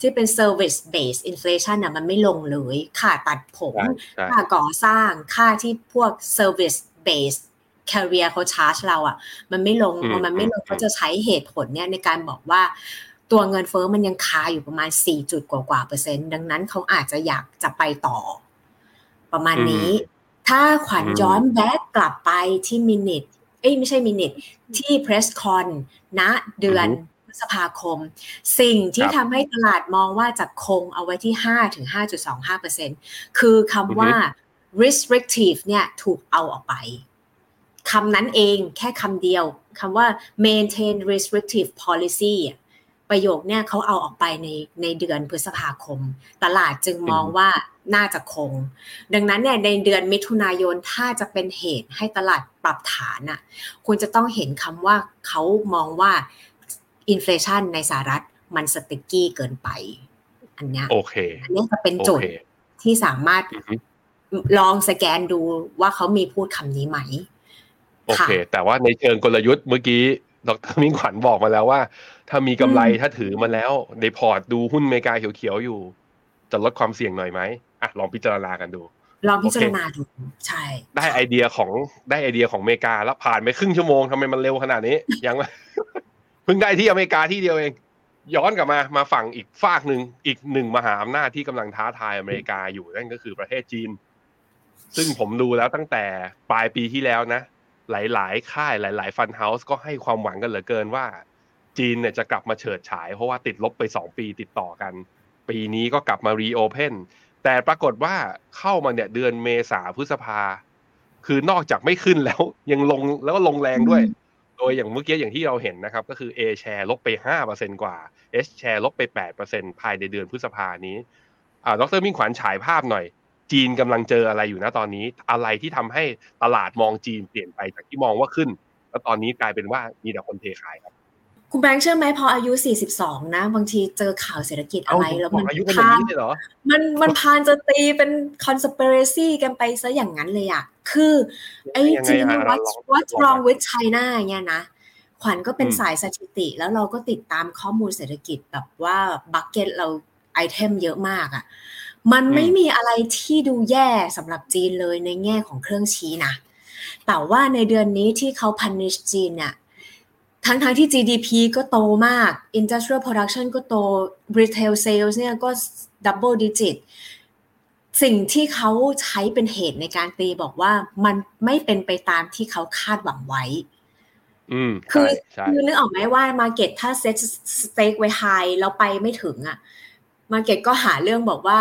ที่เป็น service based inflation น่ะมันไม่ลงเลยค่าตัดผมค่าก่อสร้างค่าที่พวก service based carrier เขาชาร์จเราอะ มันไม่ลงพอมันไม่ลงเขาจะใช้เหตุผลเนี่ยในการบอกว่าตัวเงินเฟอ้อมันยังคาอยู่ประมาณ 4 จุดกว่าเปอร์เซ็นต์ ดังนั้นเขาอาจจะอยากจะไปต่อ ประมาณนี้ ถ้าขวัญย้อนแบ็กกลับไปที่มินิท เอ้ยไม่ใช่มินิทที่เพรสคอนณเดือนพฤษภาคม สิ่งที่ทำให้ตลาดมองว่าจะคงเอาไว้ที่5ถึง5.25%คือคำว่า restrictive เนี่ยถูกเอาออกไปคำนั้นเองแค่คำเดียวคำว่า maintain restrictive policy ประโยคเนี่ยเขาเอาออกไปในในเดือนพฤษภาคม ตลาดจึงมองว่าน่าจะคง ดังนั้นเนี่ยในเดือนมิถุนายนถ้าจะเป็นเหตุให้ตลาดปรับฐานอะคุณจะต้องเห็นคำว่าเขามองว่าอินฟลชันในสหรัฐมันสติกกี้เกินไป อันเนี้ยโอเคอันนี้จะเป็นจุดที่สามารถลองสแกนดูว่าเขามีพูดคำนี้ไหมโอเค แต่ว่าในเชิงกลยุทธ์เมื่อกี้ ดรมิ่งขวัญบอกมาแล้วว่า ถ้ามีกำไรถ้าถือมาแล้วในพอร์ตดูหุ้นอเมริกาเขียวๆอยู่ จะลดความเสี่ยงหน่อยไหมอะลองพิจารณากันดูลองพิจารณาดูใช่ ได้ไอเดียของได้ไอเดียของอเมริกาแล้วผ่านไปครึ่งชั่วโมงทำไมมันเร็วขนาดนี้ยังเพิ่งได้ที่อเมริกาที่เดียวเอง ย้อนกลับมามาฝั่งอีกฝากหนึ่งอีกหนึ่งมหาอำนาจที่กำลังท้าทายอเมริกาอยู่นั่นก็คือประเทศจีน ซึ่งผมดูแล้วตั้งแต่ปลายปีที่แล้วนะ หลาย ๆ ค่ายหลาย ๆ ฟันเฮาส์ก็ให้ความหวังกันเหลือเกินว่า จีนเนี่ยจะกลับมาเฉิดฉาย เพราะว่าติดลบไปสองปีติดต่อกัน ปีนี้ก็กลับมารีโอเพนแต่ปรากฏว่าเข้ามาเนี่ยเดือนเมษาพฤษภา คือนอกจากไม่ขึ้นแล้วยังลงแล้วก็ลงแรงด้วย โดยอย่างเมื่อกี้อย่างที่เราเห็นนะครับ ก็คือ A share ลบไปห้าเปอร์เซ็นกว่า S share ลบไปแปดเปอร์เซ็นภายในเดือนพฤษภานี้อ่าดรมิ่งขวัญฉายภาพหน่อย จีนกำลังเจออะไรอยู่นะตอนนี้ อะไรที่ทำให้ตลาดมองจีนเปลี่ยนไปจากที่มองว่าขึ้น แล้วตอนนี้กลายเป็นว่ามีแต่คนเทขายครับคุณแบงค์เชื่อไหมพออายุ 42 นะ บางทีเจอข่าวเศรษฐกิจอะไรแล้วมันอายุขนาดนี้เลยเหรอมันมันพานจะตีเป็น conspiracy กันไปซะอย่างนั้นเลยอะคือไอ้จีน what's what's wrong with China เนี่ยนะ ขวัญก็เป็นสายสถิติ แล้วเราก็ติดตามข้อมูลเศรษฐกิจแบบว่าbucket เรา item เยอะมากอะ มันไม่มีอะไรที่ดูแย่สำหรับจีนเลยในแง่ของเครื่องชี้นะ แต่ว่าในเดือนนี้ที่เขา punish จีนเนี่ยทั้งทั้งที่ GDP ก็โตมาก Industrial Production ก็โต Retail Sales เนี่ยก็ Double Digit สิ่งที่เขาใช้เป็นเหตุในการตีบอกว่ามันไม่เป็นไปตามที่เขาคาดหวังไว้อืมคือคือนึกออกไหมว่า market ถ้า set stake ไว้ high แล้วไปไม่ถึงอะ market ก็หาเรื่องบอกว่า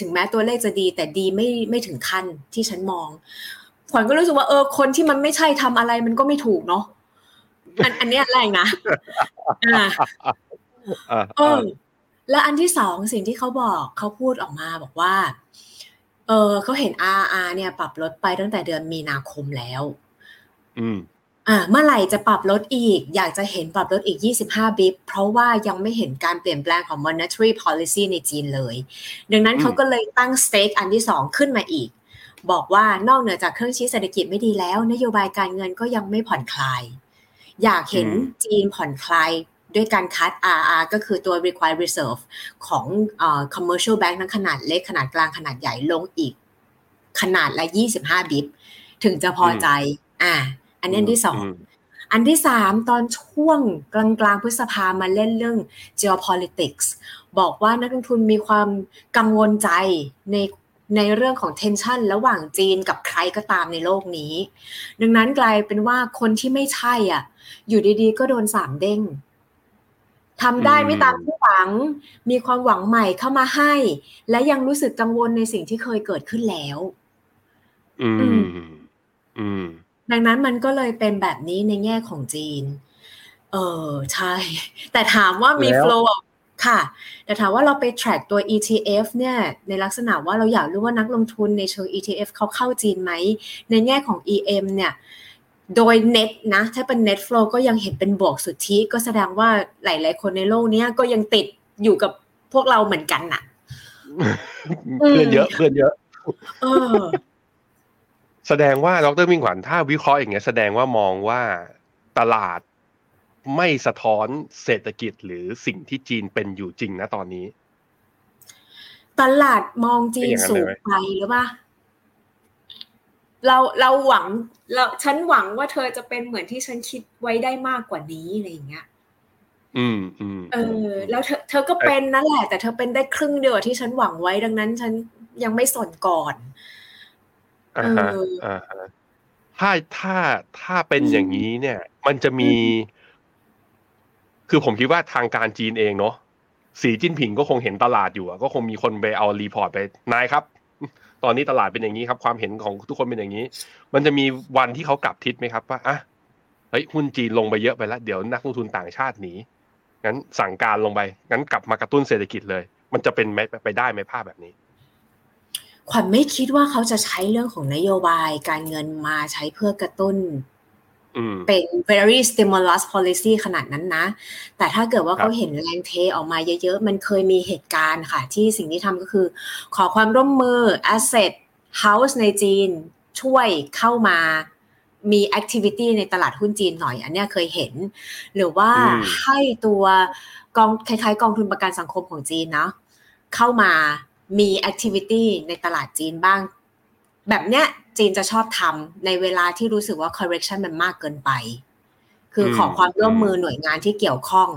ถึงแม้ตัวเลขจะดี แต่ดีไม่ไม่ถึงขั้นที่ฉันมองขวัญก็รู้สึกว่าเออคนที่มันไม่ใช่ทำอะไรมันก็ไม่ถูกเนาะอันอันนี้อะไรนะอ่าเออแล้วอันที่สองสิ่งที่เขาบอกเขาพูดออกมาบอกว่า เออเขาเห็น RRR เนี่ย ปรับลดไปตั้งแต่เดือนมีนาคมแล้ว อืมอ่า เมื่อไหร่จะปรับลดอีก อยากจะเห็นปรับลดอีก 25บิปเพราะว่ายังไม่เห็นการเปลี่ยนแปลงของ monetary policy ในจีนเลย ดังนั้นเขาก็เลยตั้งสเต็กอันที่สองขึ้นมาอีก บอกว่านอกเหนือจากเครื่องชี้เศรษฐกิจไม่ดีแล้ว นโยบายการเงินก็ยังไม่ผ่อนคลาย อยากเห็นจีนผ่อนคลายด้วยการคัด RR ก็คือตัว required reserve ของ uh, commercial bank ทั้งขนาดเล็กขนาดกลางขนาดใหญ่ลงอีก ขนาดละ 25 บิปถึงจะพอใจ อ่า อันนี้ที่สองอันที่สามตอนช่วงกลางกลางพฤษภามาเล่นเรื่อง geopolitics บอกว่านักลงทุนมีความกังวลใจในในเรื่องของ tension ระหว่างจีนกับใครก็ตามในโลกนี้ ดังนั้นกลายเป็นว่าคนที่ไม่ใช่อะ อยู่ดีๆ ก็โดนสามเด้งทำได้ไม่ตามที่หวัง มีความหวังใหม่เข้ามาให้ และยังรู้สึกกังวลในสิ่งที่เคยเกิดขึ้นแล้ว อืม อืม ดังนั้นมันก็เลยเป็นแบบนี้ในแง่ของจีน เออใช่ แต่ถามว่ามีแล้ว flow ค่ะ แต่ถามว่าเราไป track ตัว ETF เนี่ย ในลักษณะว่าเราอยากรู้ว่านักลงทุนในเชิง ETF เขาเข้าจีนไหม ในแง่ของ EM เนี่ย โดย net นะ ถ้าเป็น net flow ก็ยังเห็นเป็นบวกสุทธิ ก็แสดงว่าหลาย ๆ คนในโลกเนี้ยก็ยังติดอยู่กับพวกเราเหมือนกันน่ะ เพื่อนเยอะ เพื่อนเยอะ เออ แสดงว่าดรมิ่งขวัญถ้าวิเคราะห์อย่างเงี้ยแสดงว่ามองว่าตลาดไม่สะท้อนเศรษฐกิจหรือสิ่งที่จีนเป็นอยู่จริงนะตอนนี้ ตลาดมองจีเป็นอนย่างนั้นสูเลยงไหมไปหรือเปล่าเราเราหวังเราฉันหวังว่าเธอจะเป็นเหมือนที่ฉันคิดไว้ได้มากกว่านี้อะไรอย่างเงี้ย อืมอืมเออ แล้วเธอเธอก็เป็นนั่นแหละ แต่เธอเป็นได้ครึ่งเดียวกับที่ฉันหวังไว้ดังนั้น ฉันยังไม่สนก่อน อ่าฮะเอออ่อ่าฮะถ้าถ้าถ้าเป็นอย่างนี้เนี่ย มันจะมี คือผมคิดว่าทางการจีนเองเนาะสีจิ้นผิงก็คงเห็นตลาดอยู่อะก็คงมีคนไปเอา report ไปนายครับ ตอนนี้ตลาดเป็นอย่างนี้ครับ ความเห็นของทุกคนเป็นอย่างนี้ มันจะมีวันที่เขากลับทิศไหมครับว่าอะเฮ้ยหุ้นจีนลงไปเยอะไปแล้วเดี๋ยวนักลงทุนต่างชาติหนีงั้นสั่งการลงไปงั้นกลับมากระตุ้นเศรษฐกิจเลย มันจะเป็นไหมไปได้ไหมภาพแบบนี้ ขวัญไม่คิดว่าเขาจะใช้เรื่องของนโยบายการเงินมาใช้เพื่อกระตุ้นอืมเป็น very stimulus policy ขนาดนั้นนะ แต่ถ้าเกิดว่าครับเขาเห็นแรงเทออกมาเยอะๆ มันเคยมีเหตุการณ์ค่ะ ที่สิ่งที่ทำก็คือ ขอความร่วมมือ asset house ในจีนช่วยเข้ามามี activity ในตลาดหุ้นจีนหน่อย อันเนี้ยเคยเห็น หรือว่าอืมให้ตัวกองคล้ายๆ กองทุนประกันสังคมของจีนเนาะเข้ามา มี activity ในตลาดจีนบ้าง แบบเนี้ยจีนจะชอบทำในเวลาที่รู้สึกว่า correction มันมากเกินไป คือขอความร่วมมือหน่วยงานที่เกี่ยวข้อง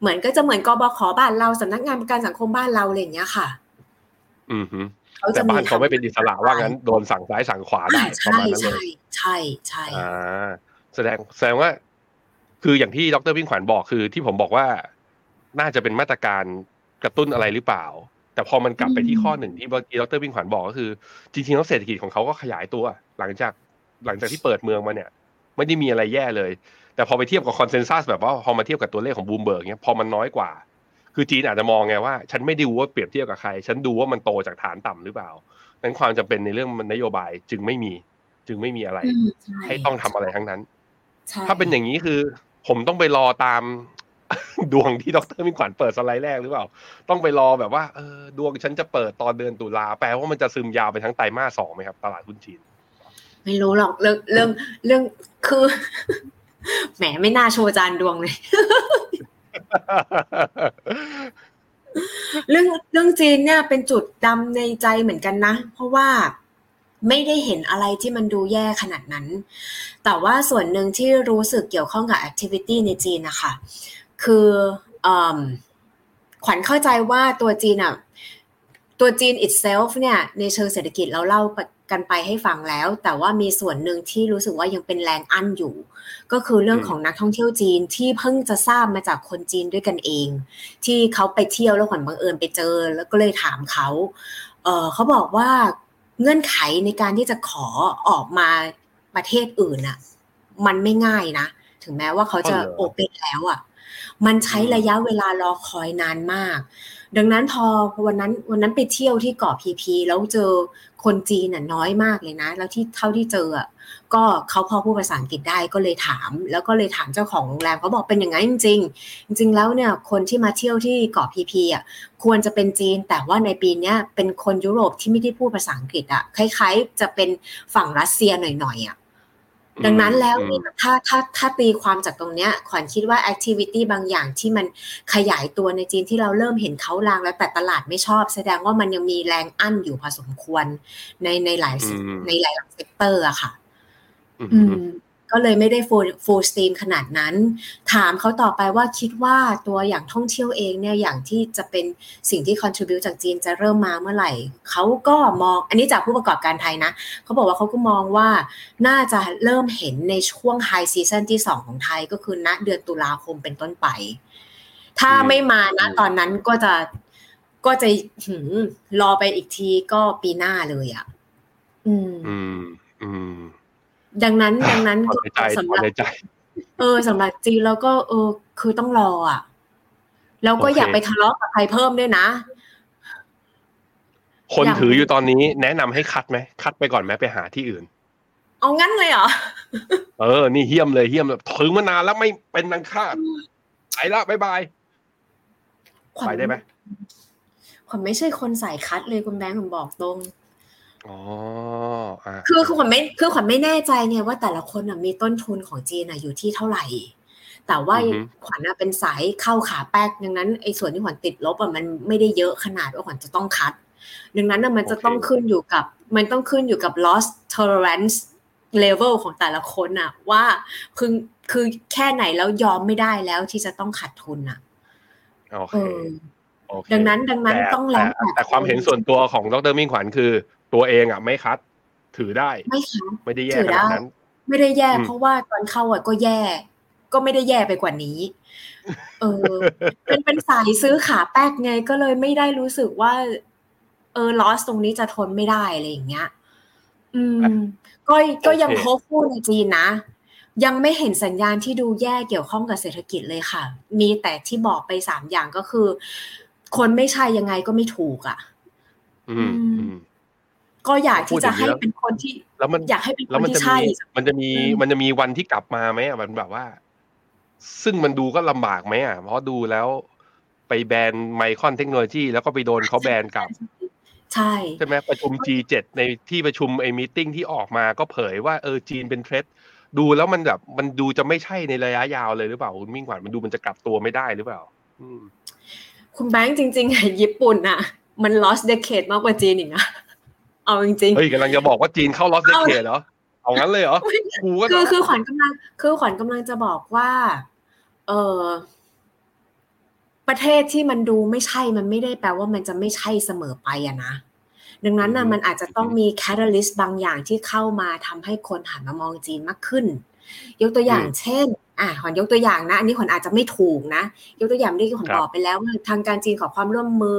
เหมือนก็จะเหมือนกบขบ้านเราสำนักงานประกันสังคมบ้านเราอะไรอย่างเงี้ยค่ะ อืมฮึเขาแต่จะบ้านเขาไม่ทำเป็นอิสระว่างั้นโดนสั่งซ้ายสั่งขวาได้อ่าประใช่มาณนั้นเลใช่ยใช่ใช่อ่าแสดงแสดงว่า คืออย่างที่ดรมิ่งขวัญบอกคือที่ผมบอกว่า น่าจะเป็นมาตรการกระตุ้นอะไรหรือเปล่า แต่พอมันกลับไปที่ข้อหนึ่งที่เมื่อกี้ดรมิ่งขวัญบอกก็คือ จริงๆแล้วเศรษฐกิจของเขาก็ขยายตัว หลังจากหลังจากที่เปิดเมืองมาเนี่ย ไม่ได้มีอะไรแย่เลย แต่พอไปเทียบกับ consensus แบบว่าพอมาเทียบกับตัวเลขของบูมเบิร์กเนี่ยพอมันน้อยกว่า คือจีนอาจจะมองไงว่า ฉันไม่ได้ดูว่าเปรียบเทียบกับใคร ฉันดูว่ามันโตจากฐานต่ำหรือเปล่านั้นความจำเป็นในเรื่องมันนโยบายจึงไม่มี จึงไม่มีอะไรอืมใช่ให้ต้องทำอะไรทั้งนั้นใช่ถ้าเป็นอย่างนี้คือ ผมต้องไปรอตาม ดวงที่ดรมิ่งขวัญเปิดสไลด์แรกหรือเปล่า ต้องไปรอแบบว่าเออดวงฉันจะเปิดตอนเดือนตุลาแปลว่ามันจะซึมยาวไปทั้งไตรมาสสองไหมครับ ตลาดหุ้นจีน ไม่รู้หรอกเรื่องเรื่องเรื่องคือแหมไม่น่าโชว์จานดวงเลย เรื่องเรื่องจีนเนี่ยเป็นจุดดำในใจเหมือนกันนะ เพราะว่าไม่ได้เห็นอะไรที่มันดูแย่ขนาดนั้น แต่ว่าส่วนหนึ่งที่รู้สึกเกี่ยวข้องกับ activity ในจีนนะคะ คือเอิ่มขวัญเข้าใจว่าตัวจีนอะตัวจีน itself เนี่ยในเชิงเศรษฐกิจเราเล่ากันไปให้ฟังแล้ว แต่ว่ามีส่วนหนึ่งที่รู้สึกว่ายังเป็นแรงอั้นอยู่ ก็คือเรื่องของนักท่องเที่ยวจีนที่เพิ่งจะทราบมาจากคนจีนด้วยกันเอง ที่เขาไปเที่ยวแล้วขวัญบังเอิญไปเจอ แล้วก็เลยถามเขาเออเขาบอกว่าเงื่อนไขในการที่จะขอออกมาประเทศอื่นน่ะมันไม่ง่ายนะ ถึงแม้ว่าเขาจะอ๋อเหรอโอเปนแล้วอะ มันใช้ระยะเวลารอคอยนานมาก ดังนั้นพอวันนั้นวันนั้นไปเที่ยวที่เกาะพีพีแล้วเจอคนจีนน่ะน้อยมากเลยนะ แล้วที่เท่าที่เจออะก็เขาพอพูดภาษาอังกฤษได้ก็เลยถาม แล้วก็เลยถามเจ้าของโรงแรมเขาบอกเป็นอย่างนั้นจริงๆจริง ๆ แล้วเนี่ยคนที่มาเที่ยวที่เกาะพีพีอะควรจะเป็นจีน แต่ว่าในปีเนี้ยเป็นคนยุโรปที่ไม่ได้พูดภาษาอังกฤษอะคล้ายๆ จะเป็นฝั่งรัสเซียหน่อยๆอะ ดังนั้นแล้วอืมเนี่ยถ้าถ้าถ้าตีความจากตรงเนี้ยขวัญคิดว่า activity บางอย่างที่มันขยายตัวในจีนที่เราเริ่มเห็นเค้าลางแล้วแต่ตลาดไม่ชอบ แสดงว่ามันยังมีแรงอั้นอยู่พอสมควรในในหลายอืมในหลาย sector อะค่ะ อืมอืม ก็เลยไม่ได้ full full steam ขนาดนั้น ถามเขาต่อไปว่าคิดว่าตัวอย่างท่องเที่ยวเองเนี่ยอย่างที่จะเป็นสิ่งที่ contribute จากจีนจะเริ่มมาเมื่อไหร่เขาก็มองอันนี้จากผู้ประกอบการไทยนะเขาบอกว่าเขาก็มองว่าน่าจะเริ่มเห็นในช่วง high season ที่ 2 ของไทยก็คือณเดือนตุลาคมเป็นต้นไป ถ้าไม่มานะตอนนั้นก็จะก็จะหืมรอไปอีกทีก็ปีหน้าเลยอะ อืม อืม อืม ดังนั้นดังนั้นถอนในใจสำถหอนรับในใจเออสำหรับจีนแล้วก็เออ คือต้องรออะ แล้วก็โอเคอยากไปทะเลาะกับใครเพิ่มด้วยนะ คนอย่างถืออยู่ตอนนี้แนะนำให้คัดไหมคัดไปก่อนไหมไปหาที่อื่น เอางั้นเลยเหรอเออ นี่เฮี้ยมเลยเฮี้ยมเลยถือมานานแล้วไม่เป็นนังคาดไปละบ๊ายบายขวัญไปได้ไหมขวัญไม่ใช่คนสายคัดเลยคุณแบงค์ผมบอกตรง อ๋ออะคือคือขวัญไม่คือขวัญไม่แน่ใจเนี่ยว่าแต่ละคนน่ะมีต้นทุนของจีนน่ะอยู่ที่เท่าไหร่ แต่ว่าขวัญน่ะเป็นสายเข้าขาแป๊กดังนั้นไอ้ส่วนที่ขวัญติดลบอะมันไม่ได้เยอะขนาดว่าขวัญจะต้องคัด ดังนั้นน่ะมันจะต้องขึ้นอยู่กับ มันต้องขึ้นอยู่กับ loss tolerance level ของแต่ละคนน่ะ ว่าคือคือแค่ไหนแล้วยอมไม่ได้แล้วที่จะต้องขาดทุนน่ะ โอเคเออโอเค ดังนั้นดังนั้นแต่ต้องแล้วแต่แต่ความเห็นส่วนตัวของดรมิ่งขวัญคือ ตัวเองอะไม่คัด ถือได้ไม่คัดไม่ได้แย่ถือขได้นาดนั้น ไม่ได้แย่อืมเพราะว่าตอนเข้าอะก็แย่ ก็ไม่ได้แย่ไปกว่านี้ เออเป็นเป็นสายซื้อขาแป๊กไงก็เลยไม่ได้รู้สึกว่า เออลอสตรงนี้จะทนไม่ได้อะไรอย่างเงี้ย อืม ก็ก็ยังโฮปฟูในจีนนะยังไม่เห็นสัญญาณที่ดูแย่เกี่ยวข้องกับเศรษฐกิจเลยค่ะ มีแต่ที่บอกไปสามอย่างก็คือ คนไม่ใช่ยังไงก็ไม่ถูกอะ อืมอืมอืม ก็อยากที่จะให้พูดอย่างนี้แล้วเป็นคนที่แล้วมันอยากให้เป็นคแล้วนมันที่จะใช่มีมันจะมีอืมมันจะมีวันที่กลับมาไหมอะมันแบบว่า ซึ่งมันดูก็ลำบากไหมอะเพราะดูแล้วไปแบนไมคอนเทคโนโลยีแล้วก็ไปโดนเขาแบนกลับ ใช่ใช่ไหมประชุม G7 ในที่ประชุมไอ้ meeting ที่ออกมาก็เผยว่าเออจีนเป็น threat ดูแล้วมันแบบมันดูจะไม่ใช่ในระยะยาวเลยหรือเปล่าคุณมิ่งขวัญมันดูมันจะกลับตัวไม่ได้หรือเปล่าอืมคุณแบงค์จริงๆอะญี่ปุ่นอะมัน lost decade มากกว่าจีนอีกนะ เอาจริงเฮ้ยกำลังจะบอกว่าจีนเข้า lost decade เหรอเอางั้นเลยเหรอกูก็ๆคือคือขวัญกำลัง คือขวัญกำลังจะบอกว่า เออประเทศที่มันดูไม่ใช่มันไม่ได้แปลว่ามันจะไม่ใช่เสมอไปอะนะดังนั้นนะมันอาจจะต้องมี catalyst บางอย่างที่เข้ามาทำให้คนหันมามองจีนมากขึ้น ยกตัวอย่างเช่นอะขวัญยกตัวอย่างนะ อันนี้ขวัญอาจจะไม่ถูกนะ ยกตัวอย่างที่ขวัญบอกไปแล้วว่าทางการจีนขอความร่วมมือ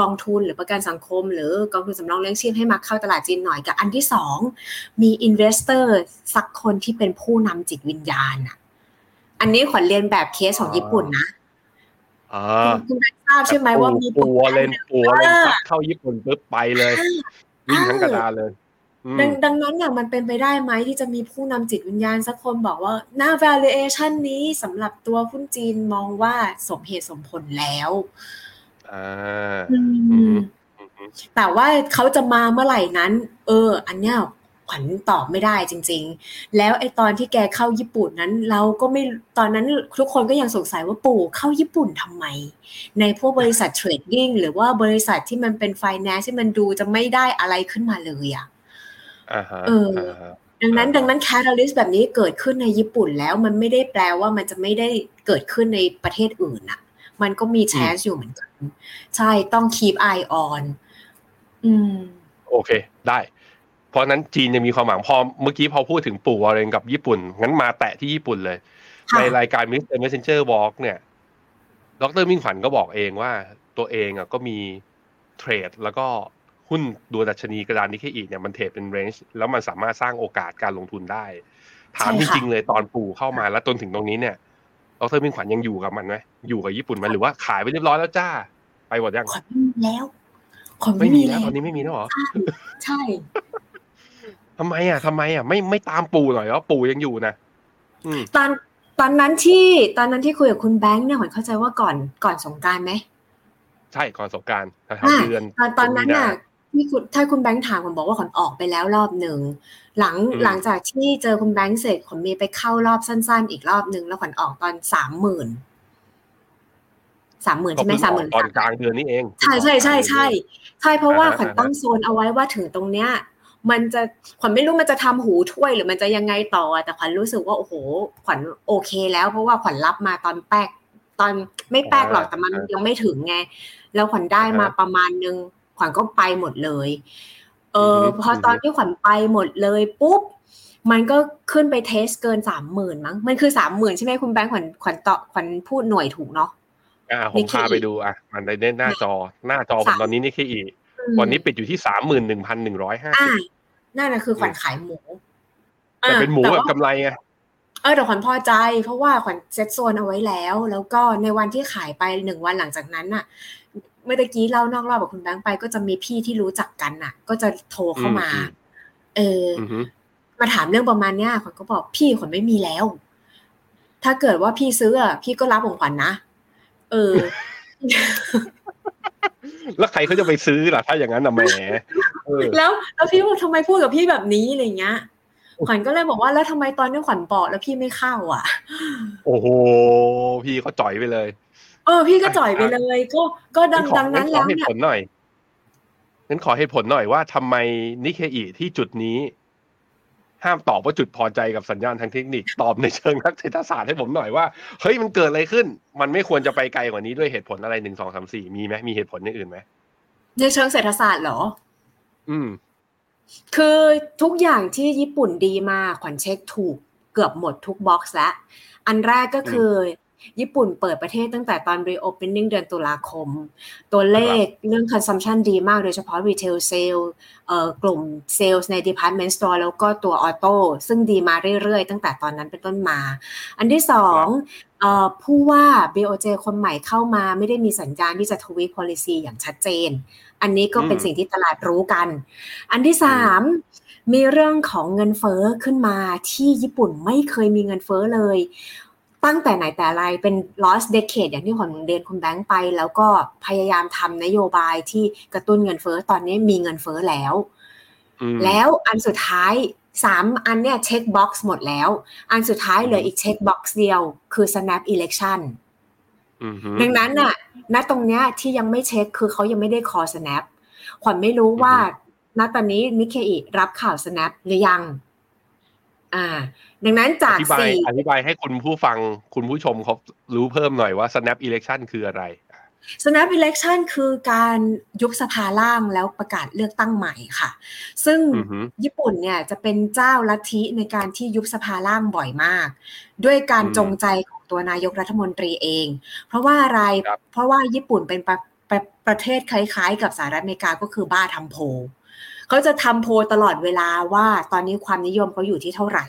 กองทุนหรือประกันสังคม หรือกองทุนสำรองเลี้ยงชีพให้มาเข้าตลาดจีนหน่อยกับอันที่สองมีอินเวสเตอร์สักคนที่เป็นผู้นำจิตวิญญาณอะอันนี้ขวัญเรียนแบบเคสของญี่ปุ่นนะอ่าคุณแบงค์ทราบใช่ไหมว่ามีปัวเลนปัวเลนเออซัดเข้าญี่ปุ่นปุ๊บไปเลยวิ่งทั้งกระดานเลยอืม ดังดังนั้นเนี่ยมันเป็นไปได้ไหมที่จะมีผู้นำจิตวิญญาณสักคนบอกว่าหน้า valuation นี้สำหรับตัวหุ้นจีนมองว่าสมเหตุสมผลแล้วอ่าอือืมมแต่ว่าเขาจะมาเมื่อไหร่นั้น เออ อันเนี้ยขวัญตอบไม่ได้จริง ๆ แล้วไอ้ตอนที่แกเข้าญี่ปุ่นนั้น เราก็ไม่ตอนนั้นทุกคนก็ยังสงสัยว่าปู่เข้าญี่ปุ่นทำไม ในพวกบริษัท trading หรือว่าบริษัทที่มันเป็นไฟแนนซ์ที่มันดูจะไม่ได้อะไรขึ้นมาเลยอะอ่าฮะ เออาฮะดังนั้นอ่าดังนั้น catalyst แบบนี้เกิดขึ้นในญี่ปุ่นแล้วมันไม่ได้แปลว่ามันจะไม่ได้เกิดขึ้นในประเทศอื่นอะมันก็มี chance อยู่เหมือนกัน ใช่ต้อง keep eye on อืม โอเค ได้ เพราะฉะนั้นจีนยังมีความหวังพอเมื่อกี้พอพูดถึงปู่วอร์เรนกับญี่ปุ่น งั้นมาแตะที่ญี่ปุ่นเลยค่ะในรายการ Mr. Messenger Talk เนี่ย ดรมิ่งขวัญก็บอกเองว่าตัวเองอะก็มี trade แล้วก็ หุ้นดูดัชนีกระดานนิเคอีเนี่ยมัน trade เป็น range แล้วมันสามารถสร้างโอกาสการลงทุนได้ ถามจริงๆเลยตอนปู่เข้ามาแล้วจนถึงตรงนี้เนี่ยดรมิ่งขวัญยังอยู่กับมันไหมอยู่กับญี่ปุ่นไหมหรือว่าขายไปเรียบร้อยแล้วจ้า ไปหมดยังขวัญไม่มีแล้วขวัญไม่ไม่มีมีแล้แล้ววตอนนี้ไม่มีแล้วเหรอใช่ทำไมอะทำไมอะไม่ไม่ตามปู่หน่อยเหรอปู่ยังอยู่นะอืมตอนตอนนั้นที่ตอนนั้นที่คุยกับคุณแบงค์เนี่ยขวัญเข้าใจว่าก่อนก่อนสงกรารไหมใช่ก่อนสงกรารแถวอ่าๆเดือนตอนตอนนั้นน่ะมีา ที่คุณถ้าคุณแบงค์ถามผมบอกว่าขวัญออกไปแล้วรอบหนึ่งหลังอืมหลังจากที่เจอคุณแบงค์เสร็จขวัญมีไปเข้ารอบสั้น ๆ อีกรอบหนึ่งแล้วขวัญออกตอนสามหมื่นสามหมื่นก็ใช่ไหมเพิ่งสามอหอมื่กนตอนกลางเดือนนี้เอง ใช่ใช่ใช่ใช่ใช่เพราะว่าอ่าฮะขวัญตั้งโซนเอาไว้ว่าถึงตรงเนี้ย มันจะขวัญไม่รู้มันจะทำหูถ้วยหรือมันจะยังไงต่อ แต่ขวัญรู้สึกว่าโอ้โหขวัญโอเค แล้วเพราะว่าขวัญรับมาตอนแป๊กตอนไม่แป๊กหรอกแต่มันยังไม่ถึงไง แล้วขวัญได้มาประมาณนึง ขวัญก็ไปหมดเลย เออพอตอนที่ขวัญไปหมดเลยปุ๊บมันก็ขึ้นไปเทสเกินสามหมื่นมั้ง มันคือสามหมื่นใช่ไหมคุณแบงค์ขวัญขวัญต่อขวัญพูดหน่วยถูกเนาะอ่าผมพาไปดูอะ มันในหน้าจอหน้าจอผมตอนนี้นี่แค่อีวันนี้ปิดอยู่ที่สามหมื่นหนึ่งพันหนึ่งร้อยห้าสิบนั่นนะคือขวัญขายหมูแต่เป็นหมูแบบกำไรไงเออแต่ขวัญพอใจ เพราะว่าขวัญเซ็ตโซนเอาไว้แล้ว แล้วก็ในวันที่ขายไปหนึ่งวันหลังจากนั้นน่ะ เมื่อกี้เล่านอกรอบกับคุณแบงค์ไป ก็จะมีพี่ที่รู้จักกันน่ะ ก็จะโทรเข้ามา เออมาถามเรื่องประมาณเนี้ยขวัญก็บอกพี่ขวัญไม่มีแล้ว ถ้าเกิดว่าพี่ซื้ออะพี่ก็รับของขวัญนะเออ แล้วใครเขาจะไปซื้อล่ะถ้าอย่างนั้นนะแหมแล้วแล้วพี่บอกทำไมพูดกับพี่แบบนี้อะไรเงี้ยขวัญก็เลยบอกว่าแล้วทำไมตอนนี้ขวัญบอกแล้วพี่ไม่เข้าอะ โอ้โหพี่ก็จ่อยไปเลย เออ พี่ก็จ่อยไปเลย ก็ก็ดังดังนั้นแล้วเนี่ยผลหน่อยงั้นขอให้ผลหน่อยว่าทำไมนิเคอีที่จุดนี้ ห้ามตอบว่าจุดพอใจกับสัญญาณทางเทคนิคตอบในเชิงนักเศรษฐศาสตร์ให้ผมหน่อยว่าเฮ้ยมันเกิดอะไรขึ้น มันไม่ควรจะไปไกลกว่านี้ด้วยเหตุผลอะไรหนึ่งสองสามสี่มีไหมมีเหตุผลอย่างอื่นไหมในเชิงเศรษฐศาสตร์เหรอ อืม คือทุกอย่างที่ญี่ปุ่นดีมากขวัญเช็คถูกเกือบหมดทุกบ็อกซ์แล้วอันแรกก็คือ ญี่ปุ่นเปิดประเทศตั้งแต่ตอน reopening เดือนตุลาคม ตัวเลขเรื่อง consumption ดีมากโดยเฉพาะ retail sale กลุ่ม sales ใน department store แล้วก็ตัว auto ซึ่งดีมาเรื่อยๆ ตั้งแต่ตอนนั้นเป็นต้นมา อันที่สองผู้ว่า BOJ คนใหม่เข้ามาไม่ได้มีสัญญาณที่จะทวี policy อย่างชัดเจน อันนี้ก็เป็นสิ่งที่ตลาดรู้กัน อันที่สามมีเรื่องของเงินเฟอ้อขึ้นมาที่ญี่ปุ่นไม่เคยมีเงินเฟอ้อเลย ตั้งแต่ไหนแต่ไรเป็น lost decade อย่างที่ขอนเดนคุณแบงค์ไป แล้วก็พยายามทำนโยบายที่กระตุ้นเงินเฟอ้อตอนนี้มีเงินเฟอ้อแล้ว แล้วอันสุดท้ายสามอันเนี่ย checkbox หมดแล้ว อันสุดท้ายเหลืออีก checkbox เดียวคือ snap election ดังนั้นน่ะ ณตรงเนี้ยที่ยังไม่เช็คคือเขายังไม่ได้ call snap ขวัญไม่รู้ว่าณตอนนี้นิเคอิรับข่าว snap หรือยัง อ่า ดังนั้นจากสี่อธิบายให้คุณผู้ฟังคุณผู้ชมเขารู้เพิ่มหน่อยว่า snap election คืออะไร snap election คือการยุบสภาล่างแล้วประกาศเลือกตั้งใหม่ค่ะ ซึ่งญี่ปุ่นเนี่ยจะเป็นเจ้าลัทธิในการที่ยุบสภาล่างบ่อยมาก ด้วยการจงใจของตัวนายกรัฐมนตรีเอง เพราะว่าอะไรเพราะว่าญี่ปุ่นเป็นประประประเทศคล้ายๆ กับสหรัฐอเมริกาก็คือบ้าทำโพ เขาจะทำโพตลอดเวลาว่าตอนนี้ความนิยมเขาอยู่ที่เท่าไหร่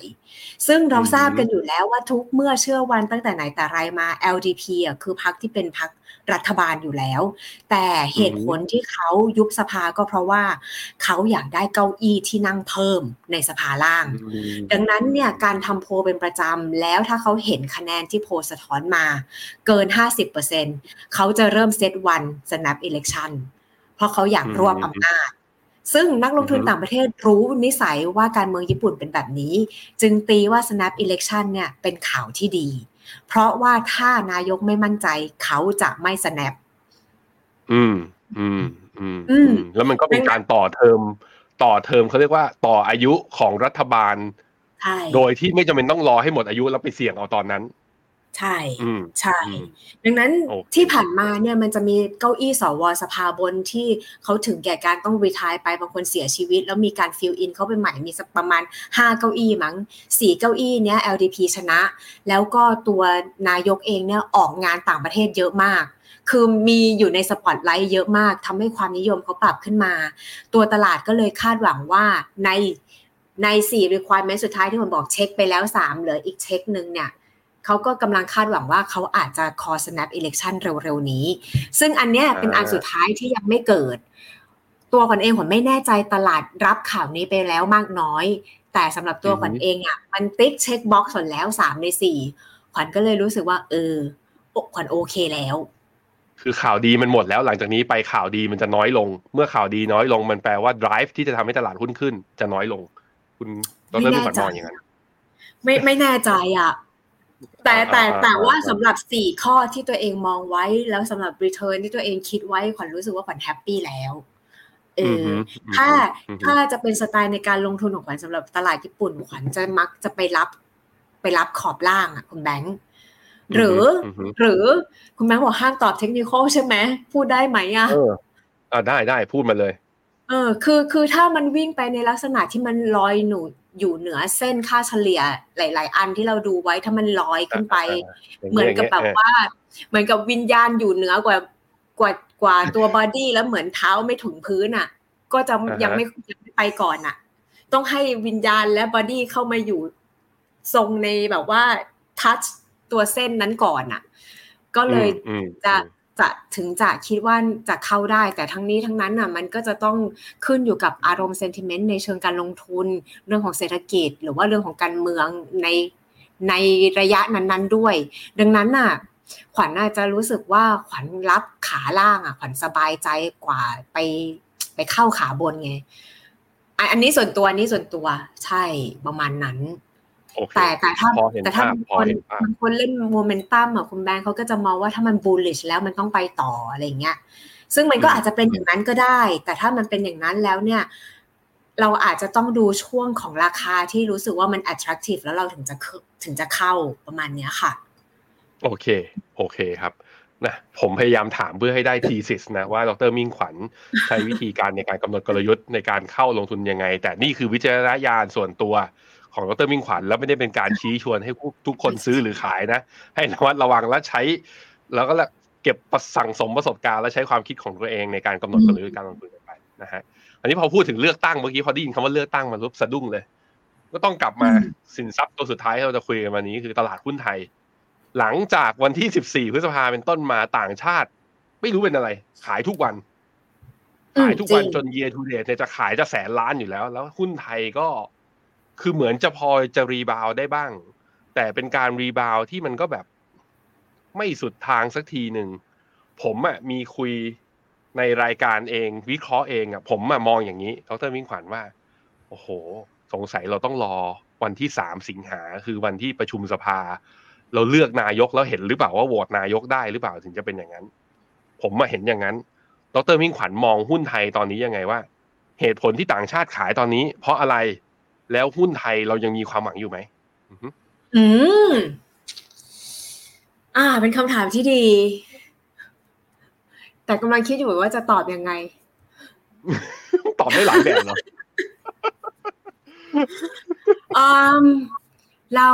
ซึ่งเราทราบกันอยู่แล้วว่าทุกเมื่อเชื่อวันตั้งแต่ไหนแต่ไรมา LDP อะคือพรรคที่เป็นพรรครัฐบาลอยู่แล้ว แต่เหตุผลที่เขายุบสภาก็เพราะว่าเขาอยากได้เก้าอี้ที่นั่งเพิ่มในสภาล่าง ดังนั้นเนี่ยการทำโพเป็นประจำแล้วถ้าเขาเห็นคะแนนที่โพสะท้อนมาเกิน 50%เขาจะเริ่มเซตวัน snap election เพราะเขาอยากรวบอำนาจ ซึ่งนักลงทุนต่างประเทศรู้นิสัยว่าการเมืองญี่ปุ่นเป็นแบบนี้ จึงตีว่า snap election เนี่ยเป็นข่าวที่ดี เพราะว่าถ้านายกไม่มั่นใจเขาจะไม่ snap อืม อืม อืม อืม แล้วมันก็เป็นการต่อเทอม ต่อเทอมเขาเรียกว่าต่ออายุของรัฐบาล โดยที่ไม่จำเป็นต้องรอให้หมดอายุแล้วไปเสี่ยงเอาตอนนั้น ใช่ใช่ ดังนั้นที่ผ่านมาเนี่ยมันจะมีเก้าอี้สวสภาบนที่เขาถึงแก่การต้อง retire ไปบางคนเสียชีวิต แล้วมีการ fill in เข้าไปใหม่มีสักประมาณ 5 เก้าอี้มั้งสี่เก้าอี้เนี้ย LDP ชนะ แล้วก็ตัวนายกเองเนี่ยออกงานต่างประเทศเยอะมากคือมีอยู่ในสปอตไลท์เยอะมากทำให้ความนิยมเขาปรับขึ้นมา ตัวตลาดก็เลยคาดหวังว่าในในสี่ requirement สุดท้ายที่ผมบอกเช็คไปแล้ว 3 เหลืออีกเช็คหนึ่งเนี่ย เขาก็กำลังคาดหวังว่าเขาอาจจะคอ snap election เร็วๆนี้ ซึ่งอันเนี้ยเป็นอันสุดท้ายที่ยังไม่เกิด ตัวขวัญเองขวัญไม่แน่ใจตลาดรับข่าวนี้ไปแล้วมากน้อย แต่สำหรับตัวขวัญเองอะมัน tick checkbox ส่วนแล้วสามในสี่ขวัญก็เลยรู้สึกว่า เออขวัญโอเคแล้ว คือข่าวดีมันหมดแล้วหลังจากนี้ไปข่าวดีมันจะน้อยลง เมื่อข่าวดีน้อยลงมันแปลว่า drive ที่จะทำให้ตลาดหุ้นขึ้น จะน้อยลง คุณตอนเริ่มฝันมองอย่างนั้นไม่ไม่แน่ใจอะ แต่แต่แต่ว่าสำหรับสี่ข้อที่ตัวเองมองไว้แล้วสำหรับรีเทิร์นที่ตัวเองคิดไว้ขวัญรู้สึกว่าขวัญแฮปปี้แล้วเออถ้าถ้าจะเป็นสไตล์ในการลงทุนของขวัญสำหรับตลาดญี่ปุ่นขวัญจะมักจะไปรับ ไปรับขอบล่างอะคุณแบงค์หรือ หรือคุณแบงค์บอกห้ามตอบเทคนิคใช่ไหมพูดได้ไหมอะเอออ่าได้ได้พูดมาเลย เออคือคือถ้ามันวิ่งไปในลักษณะที่มันลอยหนูอยู่เหนือเส้นค่าเฉลี่ยหลาย ๆ อันที่เราดูไว้ถ้ามันลอยขึ้นไป เหมือนกับแบบว่า เหมือนกับวิญญาณอยู่เหนือกว่ากว่ากว่าตัว body แล้วเหมือนเท้าไม่ถึงพื้นอะ ก็จะยังไม่ยังไม่ไปก่อนอะ ต้องให้วิญญาณและ body เข้ามาอยู่ทรงในแบบว่า touch ตัวเส้นนั้นก่อนอะ ก็เลยจะ จะถึงจะคิดว่าจะเข้าได้ แต่ทั้งนี้ทั้งนั้นอะมันก็จะต้องขึ้นอยู่กับอารมณ์เซนติเมนต์ในเชิงการลงทุน เรื่องของเศรษฐกิจ หรือว่าเรื่องของการเมืองในในระยะนั้นๆด้วย ดังนั้นน่ะขวัญน่าจะรู้สึกว่าขวัญรับขาล่างอะขวัญสบายใจกว่าไปไปเข้าขาบนไง อันนี้ส่วนตัวนี้ส่วนตัวใช่ประมาณนั้น แต่แต่ถ้าแต่ถ้าบางคนบางคนเล่นโมเมนตัมอะคุณแบงค์เขาก็จะมองว่าถ้ามันบูลลิชแล้วมันต้องไปต่ออะไรเงี้ย ซึ่งมันก็อาจจะเป็นอย่างนั้นก็ได้ แต่ถ้ามันเป็นอย่างนั้นแล้วเนี่ย เราอาจจะต้องดูช่วงของราคาที่รู้สึกว่ามัน attractive แล้วเราถึงจะถึงจะเข้าประมาณเนี้ยค่ะ โอเค โอเคครับนะผมพยายามถามเพื่อให้ได้ทีสิสนะว่าดรมิ่งขวัญใช้วิธีการในการกำหนดกลยุทธ์ในการเข้าลงทุนยังไง แต่นี่คือวิจารณญาณส่วนตัว ของดรมิ่งขวัญแล้วไม่ได้เป็นการชี้ชวนให้ทุกคนซื้อหรือขายนะ ให้ระมัดระวังและใช้ แล้วก็เก็บสั่งสมประสบการณ์ และใช้ความคิดของตัวเองในการกำหนดกลยุทธ์การลงทุนไปนะฮะอันนี้พอพูดถึงเลือกตั้งเมื่อกี้พอได้ยินคำว่าเลือกตั้งมาลุบสะดุ้งเลย ก็ต้องกลับมาสินทรัพย์ตัวสุดท้ายที่เราจะคุยกันวันนี้คือตลาดหุ้นไทย หลังจากวันที่ 14 พฤษภาเป็นต้นมาต่างชาติ ไม่รู้เป็นอะไร ขายทุกวันขายทุกวันจนเยียร์ทูเดย์เนี่ยจะขายจะแสนล้านอยู่แล้ว แล้วหุ้นไทยก็ คือเหมือนจะพอจะ rebound ได้บ้าง แต่เป็นการ rebound ที่มันก็แบบ ไม่สุดทางสักทีหนึ่งผมอะมีคุยในรายการเอง วิเคราะห์เองอะ ผมอะมองอย่างนี้ดรมิ่งขวัญว่า โอ้โห สงสัยเราต้องรอวันที่สามสิงหาคือวันที่ประชุมสภา เราเลือกนายกแล้วเห็นหรือเปล่าว่าโหวตนายกได้หรือเปล่าถึงจะเป็นอย่างนั้น ผมมาเห็นอย่างนั้น ดรมิ่งขวัญมองหุ้นไทยตอนนี้ยังไงว่า เหตุผลที่ต่างชาติขายตอนนี้ เพราะอะไร แล้วหุ้นไทยเรายังมีความหวังอยู่ไหมอืมอ่า เป็นคำถามที่ดี แต่กำลังคิดอยู่ว่าจะตอบยังไง ตอบได้หลายแบบเนาะเรา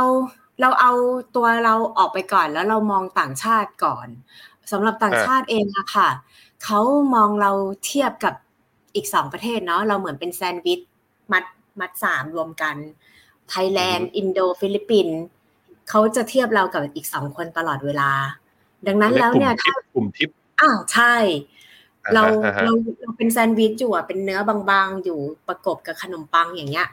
เราเอาตัวเราออกไปก่อนแล้วเรามองต่างชาติก่อนสำหรับต่างชาติเองอะค่ะเขามองเราเทียบกับอีกสองประเทศเนาะเราเหมือนเป็นแซนด์วิช มัดมัดสามรวมกันไทยแลนด์ อินโดฟิลิปปินส์เขาจะเทียบเรากับอีกสองคนตลอดเวลา ดังนั้นแล้วเนี่ยถ้ากลุ่มทิปอ้าวใช่ เราเราเราเป็นแซนด์วิชอยู่อะเป็นเนื้อบางๆ อยู่ประกบกับขนมปังอย่างเงี้ย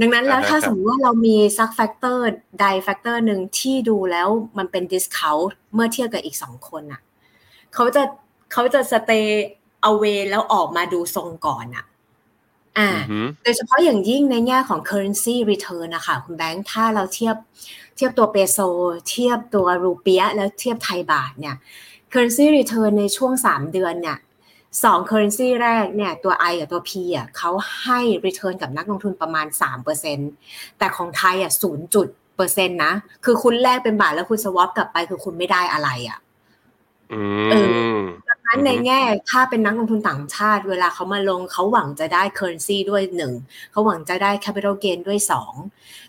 ดังนั้นแล้วถ้าสมมติว่าเรามีซัก factor ใด factor หนึ่งที่ดูแล้วมันเป็น discount เมื่อเทียบกับอีกสองคนอะเขาจะเขาจะ stay away แล้วออกมาดูทรงก่อนอะ อ่าโดยเฉพาะอย่างยิ่งในแง่ของ currency return นะคะคุณแบงค์ถ้าเราเทียบเทียบตัวเปโซ เทียบตัวรูเปียแล้วเทียบไทยบาทเนี่ย currency return ในช่วง 3 เดือนเนี่ยสอง currency แรกเนี่ยตัว I กับตัว P อะเขาให้ return กับนักลงทุนประมาณ 3%แต่ของไทยอะ0จุดเปอร์เซ็นต์นะ คือคุณแลกเป็นบาทแล้วคุณสวอปกลับไปคือคุณไม่ได้อะไรอะดัง นั้นในแง่ถ้าเป็นนักลงทุนต่างชาติ เวลาเขามาลงเขาหวังจะได้ currency ด้วยหนึ่งเขาหวังจะได้ capital gain ด้วยสอง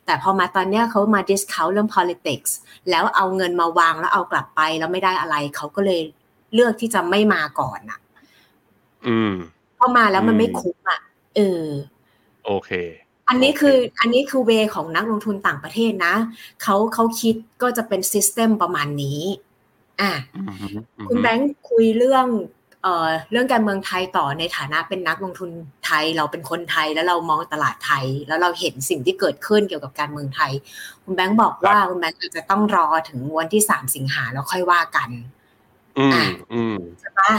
แต่พอมาตอนนี้เขามา discount เรื่อง politics แล้วเอาเงินมาวางแล้วเอากลับไปแล้วไม่ได้อะไร เขาก็เลยเลือกที่จะไม่มาก่อนอะ อืมพอมาแล้วมันไม่คุ้มอะเออโอเคอันนี้คืออันนี้คือเวของนักลงทุนต่างประเทศนะเขาเขาคิดก็จะเป็นซิสเต็มประมาณนี้ อะคุณแบงค์คุยเรื่องเอ่อเรื่องการเมืองไทยต่อในฐานะเป็นนักลงทุนไทย เราเป็นคนไทยแล้วเรามองตลาดไทย แล้วเราเห็นสิ่งที่เกิดขึ้นเกี่ยวกับการเมืองไทย คุณแบงค์บอกว่าคุณแบงค์อาจจะต้องรอถึงวันที่สามสิงหาแล้วค่อยว่ากันอ่าใช่ปะ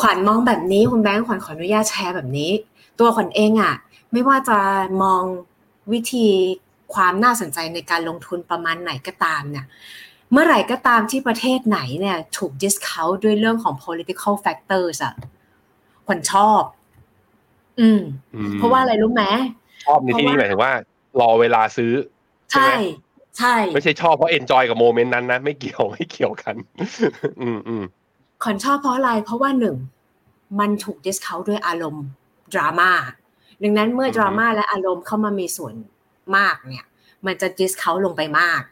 ขวัญมองแบบนี้คุณแบงค์ขวัญขออนุญาตแชร์แบบนี้ ตัวขวัญเองอะ ไม่ว่าจะมองวิธีความน่าสนใจในการลงทุนประมาณไหนก็ตามเนี่ย เมื่อไหร่ก็ตามที่ประเทศไหนเนี่ยถูก discount ด้วยเรื่องของ political factors อะคนชอบอืมอืม เพราะว่าอะไรรู้ไหมชอบในที่นี้หมายถึงว่า รอเวลาซื้อ ใช่ใช่ไหมใช่ ไม่ใช่ชอบเพราะ enjoy กับ moment นั้นนะ ไม่เกี่ยวไม่เกี่ยวกัน อืมอืมขวัญชอบเพราะอะไร เพราะว่าหนึ่ง มันถูก discount ด้วยอารมณ์ดราม่าดังนั้นเมื่อดราม่าและอารมณ์เข้ามามีส่วนมากเนี่ย มันจะ discount ลงไปมาก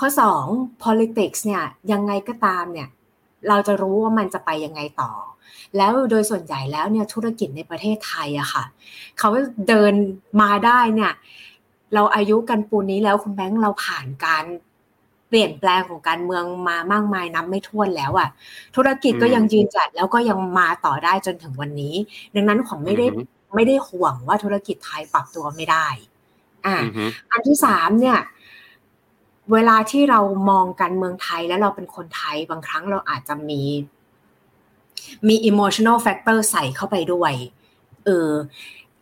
ข้อสอง politics เนี่ยยังไงก็ตามเนี่ยเราจะรู้ว่ามันจะไปยังไงต่อ แล้วโดยส่วนใหญ่แล้วเนี่ยธุรกิจในประเทศไทยอะค่ะเขาเดินมาได้เนี่ยเราอายุกันปูนนี้แล้วคุณแบงค์เราผ่านการเปลี่ยนแปลงของการเมืองมามากมายนับไม่ถ้วนแล้วอะธุรกิจก็ยังยืนจัดแล้วก็ยังมาต่อได้จนถึงวันนี้ ดังนั้นของไม่ได้อือฮึไม่ได้ห่วงว่าธุรกิจไทยปรับตัวไม่ได้อ่าอืมฮึอันที่สามเนี่ย เวลาที่เรามองการเมืองไทยแล้วเราเป็นคนไทยบางครั้งเราอาจจะมีมี emotional factor ใส่เข้าไปด้วย เออ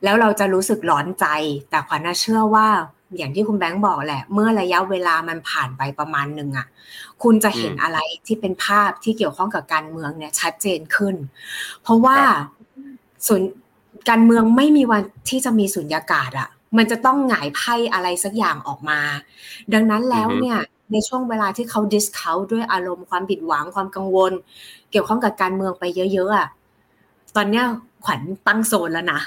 แล้วเราจะรู้สึกร้อนใจ แต่ขวัญน่ะเชื่อว่า อย่างที่คุณแบงค์บอกแหละ เมื่อระยะเวลามันผ่านไปประมาณหนึ่งอะ คุณจะเห็นอะไรที่เป็นภาพที่เกี่ยวข้องกับการเมืองเนี่ย ชัดเจนขึ้น เพราะว่าส่วนการเมืองไม่มีวันที่จะมีสุญญากาศอะ มันจะต้องหงายไพ่อะไรสักอย่างออกมา ดังนั้นแล้วเนี่ยในช่วงเวลาที่เขาดิสเขาด้วยอารมณ์ความผิดหวังความกังวล เกี่ยวข้องกับการเมืองไปเยอะๆอะตอนเนี้ยขวัญตั้งโซนแล้วนะ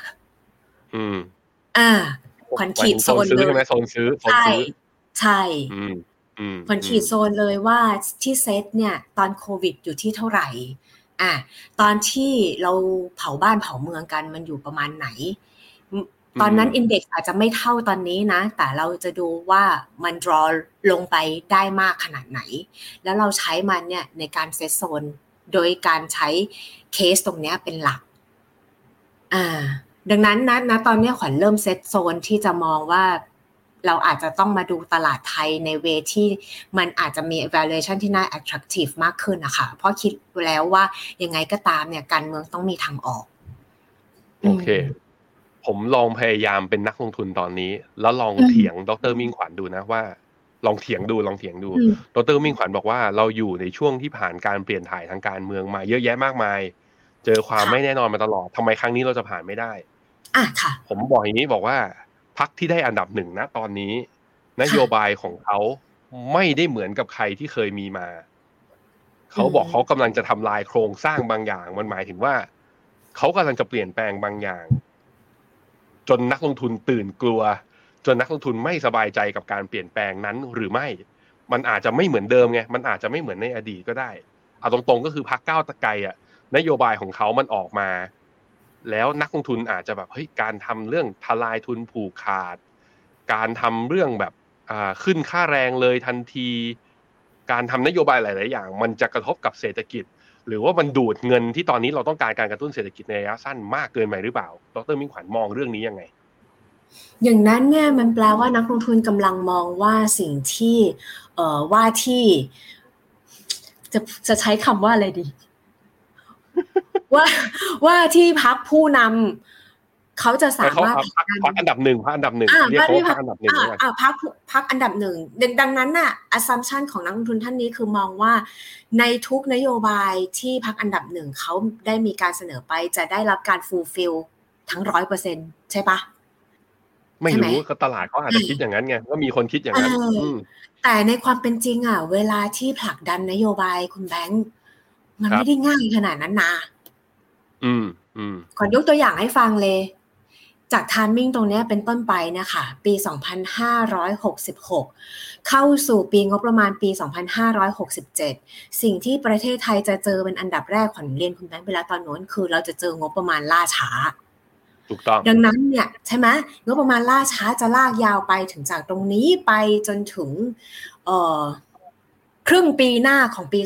อืม อ่า ขวัญขีดโซนซื้อเลยใช่ไหมโซนซื้อโซนใช่ซื้อใช่อืมอืมขวัญขีดโซนเลยว่าที่เซตเนี่ย ตอนโควิดอยู่ที่เท่าไหร่อะตอนที่เราเผาบ้านเผาเมืองกันมันอยู่ประมาณไหน ตอนนั้นอินเด็กซ์อาจจะไม่เท่าตอนนี้นะ แต่เราจะดูว่ามัน draw ลงไปได้มากขนาดไหน แล้วเราใช้มันเนี่ยในการเซตโซน โดยการใช้เคสตรงเนี้ยเป็นหลัก อ่า ดังนั้นนะนะตอนเนี้ยขวัญเริ่มเซตโซนที่จะมองว่าเราอาจจะต้องมาดูตลาดไทยในเวที่มันอาจจะมี evaluation ที่น่า attractive มากขึ้นนะคะ เพราะคิดแล้วว่ายังไงก็ตามเนี่ยการเมืองต้องมีทางออก โอเค ผมลองพยายามเป็นนักลงทุนตอนนี้ แล้วลองอืมเถียงดรมิ่งขวัญดูนะว่า ลองเถียงดูลองเถียงดูอืมดรมิ่งขวัญบอกว่าเราอยู่ในช่วงที่ผ่านการเปลี่ยนถ่ายทางการเมืองมาเยอะแยะมากมาย เจอความค่ะไม่แน่นอนมาตลอดทำไมครั้งนี้เราจะผ่านไม่ได้อะค่ะ ผมบอกอย่างนี้บอกว่าพักที่ได้อันดับหนึ่งนะตอนนี้ นโยบายของเขาไม่ได้เหมือนกับใครที่เคยมีมา เขาบอกอืมเขากำลังจะทำลายโครงสร้างบางอย่าง มันหมายถึงว่า เขากำลังจะเปลี่ยนแปลงบางอย่าง จนนักลงทุนตื่นกลัว จนนักลงทุนไม่สบายใจกับการเปลี่ยนแปลงนั้นหรือไม่ มันอาจจะไม่เหมือนเดิมไงมันอาจจะไม่เหมือนในอดีตก็ได้เอาตรงๆก็คือพักก้าวตะไกรอะนโยบายของเขามันออกมา แล้วนักลงทุนอาจจะแบบเฮ้ยการทำเรื่องทลายทุนผูกขาด การทำเรื่องแบบอ่าขึ้นค่าแรงเลยทันที การทำนโยบายหลาย ๆ อย่าง มันจะกระทบกับเศรษฐกิจ หรือว่ามันดูดเงินที่ตอนนี้เราต้องการการกระตุ้นเศรษฐกิจในระยะสั้นมากเกินไปหรือเปล่า ดรมิ่งขวัญมองเรื่องนี้ยังไง อย่างนั้นเนี่ยมันแปลว่านักลงทุนกำลังมองว่าสิ่งที่เอ่อว่าที่จะจะใช้คำว่าอะไรดี ว่าว่าที่พักผู้นำ เขาจะสาแต่เขามารถพักพักอันดับหนึ่งพักอันดับหนึ่งอ่าเรียกเขาไม่ว่าได้พักอันดับหนึ่งอ่าแล้วกันอ่าพักพักอันดับหนึ่งดังดังนั้นน่ะ assumption ของนักลงทุนท่านนี้คือมองว่า ในทุกนโยบายที่พักอันดับหนึ่งเขาได้มีการเสนอไปจะได้รับการ fulfill ทั้งร้อยเปอร์เซ็นใช่ปะไม่ใช่ไหมรู้ก็ตลาดเขาอาจจะคิดอย่างนั้นไงก็มีคนคิดอย่างนั้นเอออืมแต่ในความเป็นจริงอะ เวลาที่ผลักดันนโยบายคุณแบงค์มันครับไม่ได้ง่ายขนาดนั้นนะอืมอืมขอยกตัวอย่างให้ฟังเลย จากทามมิ่งตรงเนี้ยเป็นต้นไปนะคะปี 2566 เข้าสู่ปีงบประมาณปี 2567 สิ่งที่ประเทศไทยจะเจอเป็นอันดับแรกขวัญเรียนคุณแบงค์ไปแล้วตอนโน้นคือเราจะเจองบประมาณล่าช้าถูกต้องดังนั้นเนี่ยใช่ไหมงบประมาณล่าช้าจะลากยาวไปถึงจากตรงนี้ไปจนถึงเอ่อ ครึ่งปีหน้าของปี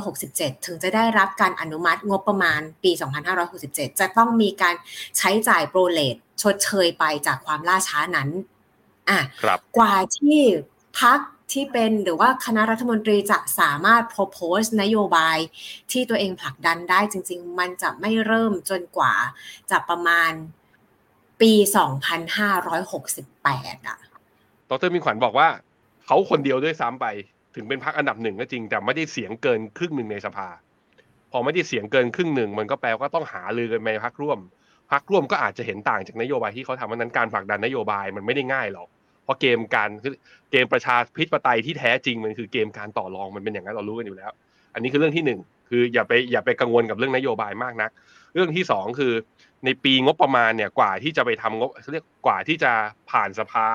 2567 ถึงจะได้รับการอนุมัติงบประมาณปี 2567 จะต้องมีการใช้จ่ายโปรเลตชดเชยไปจากความล่าช้านั้นอะครับกว่าที่พักที่เป็นหรือว่าคณะรัฐมนตรีจะสามารถ propose นโยบายที่ตัวเองผลักดันได้จริง ๆ มันจะไม่เริ่มจนกว่าจะประมาณปี 2568 อะ ดรมิ่งขวัญบอกว่า เขาคนเดียวด้วยซ้ำไป ถึงเป็นพักอันดับหนึ่งก็จริง แต่ไม่ได้เสียงเกินครึ่งหนึ่งในสภา พอไม่ได้เสียงเกินครึ่งหนึ่งมันก็แปลว่าต้องหาลือกันในพักร่วมพักร่วมก็อาจจะเห็นต่างจากนโยบายที่เขาทำวันนั้นการผลักดันนโยบายมันไม่ได้ง่ายหรอกเพราะเกมการคือเกมประชาธิปไตยที่แท้จริงมันคือเกมการต่อรองมันเป็นอย่างนั้นเรารู้กันอยู่แล้ว อันนี้คือเรื่องที่หนึ่งคืออย่าไปอย่าไปกังวลกับเรื่องนโยบายมากนัก เรื่องที่สองคือ ในปีงบประมาณเนี่ยกว่าที่จะไปทำงบเรียกกว่าที่จะผ่านสภา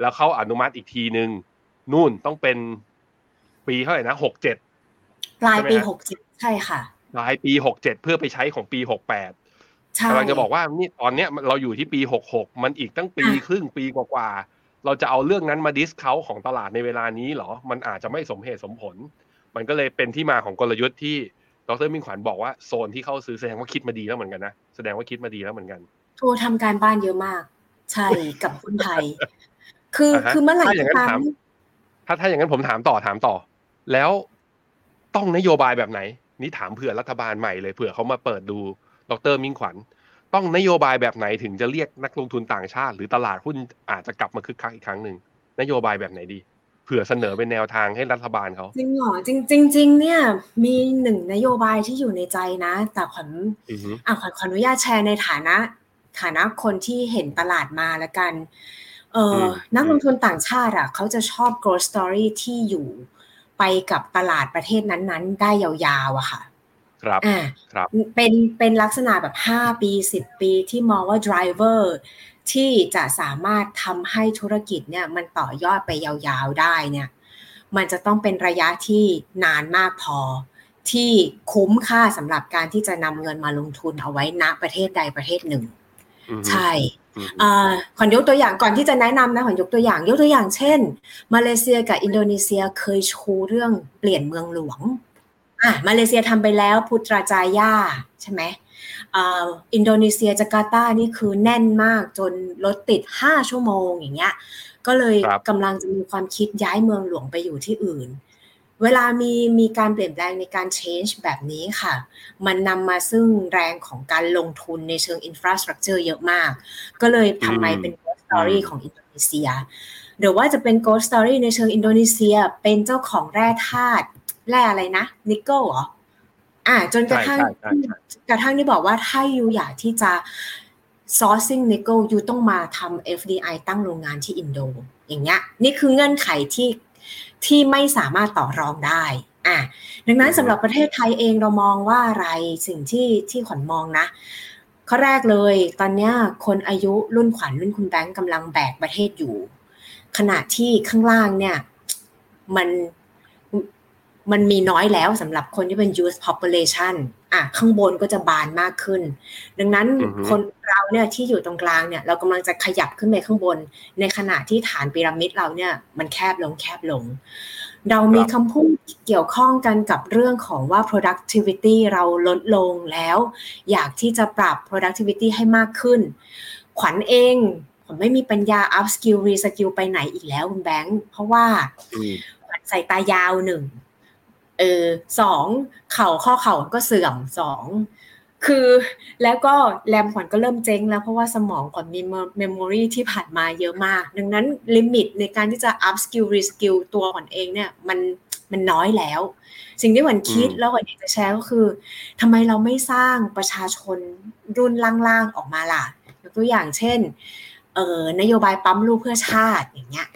แล้วเข้าอนุมัติอีกทีหนึ่งนู่นต้องเป็น ปีเท่าไหร่นะหกเจ็ดปลายปีใช่ไหมฮะหกเจ็ดใช่ค่ะปลายปีหกเจ็ดเพื่อไปใช้ของปีหกแปดใช่กำลังจะบอกว่านี่ตอนเนี้ยเราอยู่ที่ปีหกหกมันอีกตั้งปีอะครึ่งปีกว่าๆเราจะเอาเรื่องนั้นมาดิสเขาของตลาดในเวลานี้เหรอ มันอาจจะไม่สมเหตุสมผล มันก็เลยเป็นที่มาของกลยุทธ์ที่ดรมิ่งขวัญบอกว่าโซนที่เข้าซื้อแสดงว่าคิดมาดีแล้วเหมือนกันนะแสดงว่าคิดมาดีแล้วเหมือนกันโทรทำการบ้านเยอะมาก ใช่กับคนไทย คืออ่าฮะคือเมื่อไหร่ถ้าอย่างนั้นก็ตามถามถ้าถ้าอย่างนั้นผมถามต่อถามต่อ แล้วต้องนโยบายแบบไหน นี่ถามเผื่อรัฐบาลใหม่เลยเผื่อเขามาเปิดดูดรมิ่งขวัญ ต้องนโยบายแบบไหนถึงจะเรียกนักลงทุนต่างชาติ หรือตลาดหุ้นอาจจะกลับมาคึกคักอีกครั้งหนึ่งนโยบายแบบไหนดีเผื่อเสนอเป็นแนวทางให้รัฐบาลเขาจริงเหรอจริงจริงจริงเนี่ยมีหนึ่งนโยบายที่อยู่ในใจนะ แต่ขวัญอือฮึอะขอขออนุญาตแชร์ในฐานะ ฐานะคนที่เห็นตลาดมาแล้วกันเอออนักลงทุนต่างชาติอะเขาจะชอบ growth story ที่อยู่ ไปกับตลาดประเทศนั้นๆ ได้ยาวๆอะค่ะครับอ่าครับเป็นเป็นลักษณะแบบ 5 ปี 10 ปีที่มองว่า driver ที่จะสามารถทำให้ธุรกิจเนี่ยมันต่อยอดไปยาวๆได้เนี่ยมันจะต้องเป็นระยะที่นานมากพอ ที่คุ้มค่าสำหรับการที่จะนำเงินมาลงทุนเอาไว้ณประเทศใดประเทศหนึ่งอือฮึใช่ อือฮึอ่าขวัญยกตัวอย่างก่อนที่จะแนะนำนะขวัญยกตัวอย่าง ยกตัวอย่างเช่น มาเลเซียกับอินโดนีเซียเคยชูเรื่องเปลี่ยนเมืองหลวงอะมาเลเซียทำไปแล้วพุตราจาย่าใช่ไหมอ่าอินโดนีเซียจาการ์ตานี่คือแน่นมากจนรถติด 5 ชั่วโมงอย่างเงี้ยก็เลยครับกำลังจะมีความคิดย้ายเมืองหลวงไปอยู่ที่อื่น เวลามีมีการเปลี่ยนแปลงในการ change แบบนี้ค่ะ มันนำมาซึ่งแรงของการลงทุนในเชิง infrastructure เยอะมาก ก็เลยทำไมเป็น ghost story อืมของอินโดนีเซีย หรือว่าจะเป็น ghost story ในเชิงอินโดนีเซีย เป็นเจ้าของแร่ธาตุแร่อะไรนะนิกเกิลเหรออ่าจนกระทั่งใช่ใช่ใช่กระทั่งที่บอกว่าถ้า you อยากที่จะ sourcing nickel you ต้องมาทำ FDI ตั้งโรงงานที่อินโด อย่างเงี้ยนี่คือเงื่อนไขที่ ที่ไม่สามารถต่อรองได้อะดังนั้นสำหรับประเทศไทยเองเรามองว่าอะไรสิ่งที่ที่ขวัญมองนะข้อแรกเลย ตอนเนี้ยคนอายุรุ่นขวัญรุ่นคุณแบงก์กำลังแบกประเทศอยู่ ขณะที่ข้างล่างเนี่ย มัน มันมีน้อยแล้วสำหรับคนที่เป็น youth population อะข้างบนก็จะบานมากขึ้น ดังนั้นอือฮึคนเราเนี่ยที่อยู่ตรงกลางเนี่ยเรากำลังจะขยับขึ้นไปข้างบน ในขณะที่ฐานพีระมิดเราเนี่ยมันแคบลงแคบลง เรามีคำพูดเกี่ยวข้องกันกับเรื่องของว่า productivity เราลดลงแล้ว อยากที่จะปรับ productivity ให้มากขึ้น ขวัญเองผมไม่มีปัญญา up skill re skill ไปไหนอีกแล้วคุณแบงค์เพราะว่าอืมขวัญใส่ตายาวหนึ่ง เออสองเข่าข้อเข่าก็เสื่อมสองคือแล้วก็แรมขวัญก็เริ่มเจ๊งแล้วเพราะว่าสมองขวัญมี memory ที่ผ่านมาเยอะมาก ดังนั้น limit ในการที่จะ up skill re skill ตัวขวัญเองเนี่ยมันมันน้อยแล้ว สิ่งที่ขวัญคิดอืมแล้วขวัญอยากจะแชร์ก็คือทำไมเราไม่สร้างประชาชนรุ่นล่างๆออกมาล่ะยกตัวอย่างเช่นเออนโยบายปั๊มลูกเพื่อชาติอย่างเงี้ย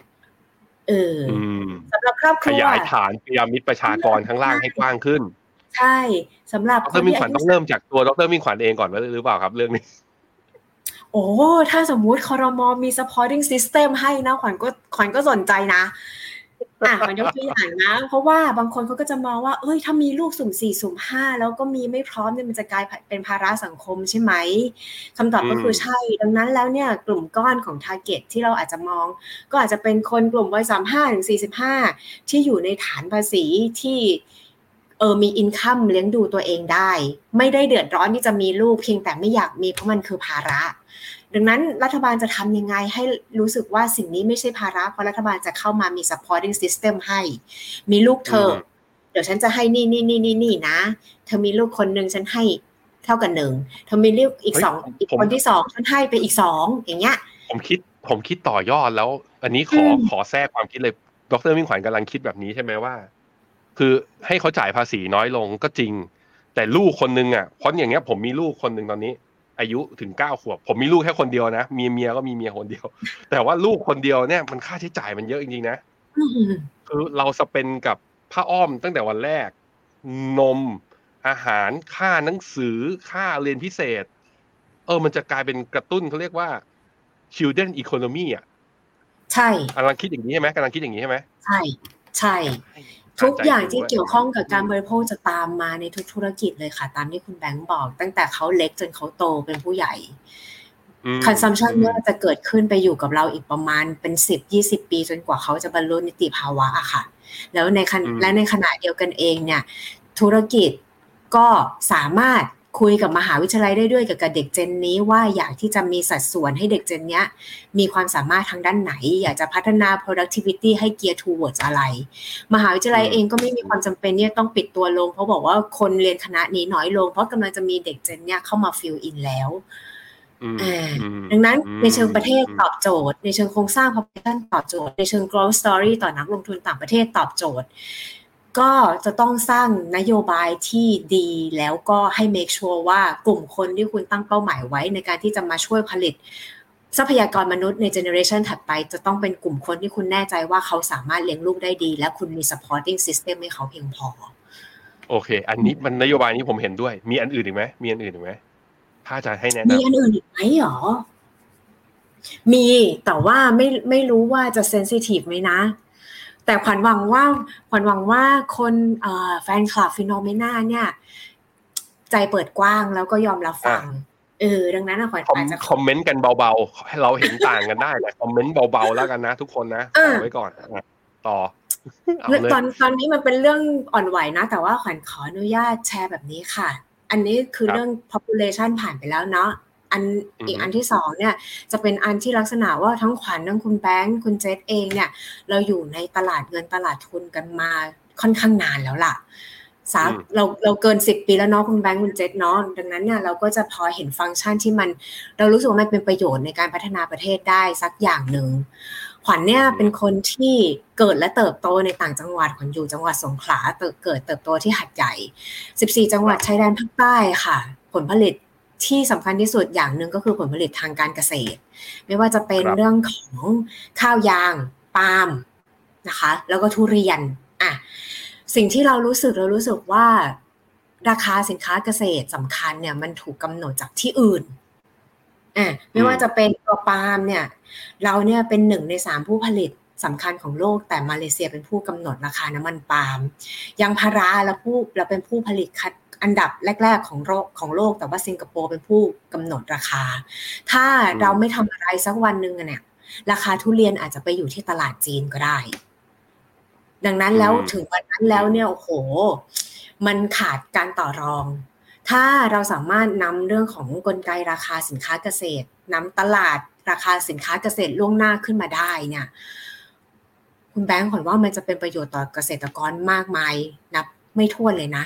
เออออืมสำ หรับครอบคขรัวยายฐานพีระมิดประชากรข้างล่างให้กว้างขึ้น ใช่สำหรับดรมิ่งขวัญต้องเริ่มจากตัวดรมิ่งขวัญเองก่อนหรือเปล่าครับ เรื่องนี้โอ้ ถ้าสมมุติคอรมอมี supporting system ให้นะ ขวัญก็ขวัญก็สนใจนะ อะขวัญยกตัวอย่างนะ เพราะว่าบางคนเขาก็จะมองว่า เอ้ย ถ้ามีลูกสุ่มสี่สุ่มห้าแล้วก็มีไม่พร้อมเนี่ยมันจะกลายเป็นภาระสังคมใช่ไหมคำตอบก็คืออืมใช่ ดังนั้นแล้วเนี่ยกลุ่มก้อนของ target ที่เราอาจจะมอง ก็อาจจะเป็นคนกลุ่มวัยสามห้าถึงสี่สิบห้าที่อยู่ในฐานภาษีที่เออมีอินคัมเลี้ยงดูตัวเองได้ ไม่ได้เดือดร้อนที่จะมีลูกเพียงแต่ไม่อยากมีเพราะมันคือภาระ ดังนั้นรัฐบาลจะทำยังไงให้รู้สึกว่าสิ่งนี้ไม่ใช่ภาระ เพราะรัฐบาลจะเข้ามามี supporting system ให้ มีลูกเธออมเดี๋ยวฉันจะให้นี่นี่นี่นี่นี่นะ เธอมีลูกคนหนึ่งฉันให้เท่ากันหนึ่งเธอมีลูกอีกเฮ้ยสองผมอีกคนที่สองฉันให้ไปอีกสองอย่างเงี้ย ผมคิดผมคิดต่อยอดแล้ว อันนี้ขออืมขอแทรกความคิดเลย ดรมิ่งขวัญกำลังคิดแบบนี้ใช่ไหมว่า คือให้เขาจ่ายภาษีน้อยลงก็จริง แต่ลูกคนนึงอะเพราะอย่างเงี้ย ผมมีลูกคนหนึ่งตอนนี้ อายุถึงเก้าขวบ ผมมีลูกแค่คนเดียวนะมีเมียก็มีเมียคนเดียว แต่ว่าลูกคนเดียวเนี่ยมันค่าใช้จ่ายมันเยอะจริงๆนะอืมคือเราสเปนกับผ้าอ้อมตั้งแต่วันแรก นมอาหารค่าหนังสือค่าเรียนพิเศษ เออ มันจะกลายเป็นกระตุ้นเขาเรียกว่า children economy อะใช่กำลังคิดอย่างนี้ใช่ไหมกำลังคิดอย่างนี้ใช่ไหมใช่ ใช่ ทุกอย่างที่เกี่ยวข้องกับการบริโภคจะตามมาในทุกธุรกิจเลยค่ะ ตามที่คุณแบงค์บอก ตั้งแต่เขาเล็กจนเขาโตเป็นผู้ใหญ่อืม consumption เนี่ยจะเกิดขึ้นไปอยู่กับเราอีกประมาณเป็นสิบยี่สิบปี จนกว่าเขาจะบรรลุนิติภาวะอะค่ะ แล้วในขณะและในขณะเดียวกันเองเนี่ย ธุรกิจก็สามารถ คุยกับมหาวิทยาลัยได้ด้วยกับเด็กเจนนี้ว่าอยากที่จะมีสัดส่วนให้เด็กเจนเนี้ยมีความสามารถทางด้านไหน อยากจะพัฒนา productivity ให้ gear towards อะไร มหาวิทยาลัยเองก็ไม่มีความจำเป็นเนี่ยต้องปิดตัวลง เพราะบอกว่าคนเรียนคณะนี้น้อยลง เพราะกำลังจะมีเด็กเจนเนี่ยเข้ามา fill in แล้วอืมอ่าอืมดังนั้นอืมในเชิงประเทศตอบโจทย์ ในเชิงโครงสร้าง population ตอบโจทย์ ในเชิง growth story ต่อนักลงทุนต่างประเทศตอบโจทย์ ก็จะต้องสร้างนโยบายที่ดีแล้วก็ให้ make sure ว่ากลุ่มคนที่คุณตั้งเป้าหมายไว้ในการที่จะมาช่วยผลิต ทรัพยากรมนุษย์ในเจเนอเรชันถัดไป จะต้องเป็นกลุ่มคนที่คุณแน่ใจว่าเขาสามารถเลี้ยงลูกได้ดี และคุณมี supporting system ให้เขาเพียงพอ โอเค อันนี้มันนโยบายนี้ผมเห็นด้วย มีอันอื่นอีกไหมมีอันอื่นอีกไหมถ้าจะให้แนะมีนำอันอื่นอีกไหมหรอมีแต่ว่าไม่ไม่รู้ว่าจะเซนซิทีฟไหมนะ แต่ขวัญหวังว่าขวัญหวังว่าคนเอ่อแฟนคลับฟิโนเมนาเนี่ย ใจเปิดกว้างแล้วก็ยอมรับฟังเออดังนั้นอะขวัญคอมอาจจะคอมเมนต์กันเบาๆให้เราเห็นต่างกันได้แต่คอมเมนต์เบาๆแล้วกันนะ ทุกคนนะเอต่ออไว้ก่อนอะต่อเอาเรื่องเลยตอนตอนนี้มันเป็นเรื่องอ่อนไหวนะ แต่ว่าขวัญขออนุญาตแชร์แบบนี้ค่ะ อันนี้คือเรื่อง population ผ่านไปแล้วเนาะ อันอีกอันที่สองเนี่ยจะเป็นอันที่ลักษณะว่าทั้งขวัญทั้งคุณแบงค์คุณเจษเองเนี่ย เราอยู่ในตลาดเงินตลาดทุนกันมาค่อนข้างนานแล้วล่ะสักเราเราเกินสิบปีแล้วเนาะคุณแบงค์คุณเจษเนาะดังนั้นเนี่ยเราก็จะพอเห็นฟังก์ชันที่มัน เรารู้สึกว่ามันเป็นประโยชน์ในการพัฒนาประเทศได้สักอย่างหนึ่งขวัญเนี่ยเป็นคนที่เกิดและเติบโตในต่างจังหวัดขวัญอยู่จังหวัดสงขลาเติบเกิดเติบโตที่หัดใหญ่ 14 จังหวัดชายแดนภาคใต้ค่ะ ผลผลิต ที่สำคัญที่สุดอย่างหนึ่งก็คือผลผลิตทางการเกษตร ไม่ว่าจะเป็นครับเรื่องของข้าวยางปาล์มนะคะ แล้วก็ทุเรียนอะสิ่งที่เรารู้สึกเรารู้สึกว่าราคาสินค้าเกษตรสำคัญเนี่ยมันถูกกำหนดจากที่อื่นอะไม่ว่าจะเป็นตัวปาล์มเนี่ย เราเนี่ยเป็นหนึ่งในสามผู้ผลิตสำคัญของโลกแต่มาเลเซียเป็นผู้กำหนดราคาน้ำมันปาล์มยางพาราเราผู้เราเป็นผู้ผลิตคัด อันดับแรก ๆของโลกของโลก แต่ว่าสิงคโปร์เป็นผู้กำหนดราคา ถ้าเราไม่ทำอะไรสักวันหนึ่งอะเนี่ย ราคาทุเรียนอาจจะไปอยู่ที่ตลาดจีนก็ได้ ดังนั้นแล้วอืมถึงวันนั้นแล้วเนี่ยโอ้โห มันขาดการต่อรอง ถ้าเราสามารถนำเรื่องของกลไกราคาสินค้าเกษตรนำตลาดราคาสินค้าเกษตรล่วงหน้าขึ้นมาได้เนี่ยคุณแบงค์ขวัญว่ามันจะเป็นประโยชน์ต่อเกษตรกรมากมายนับ ไม่ถ้วนเลยนะ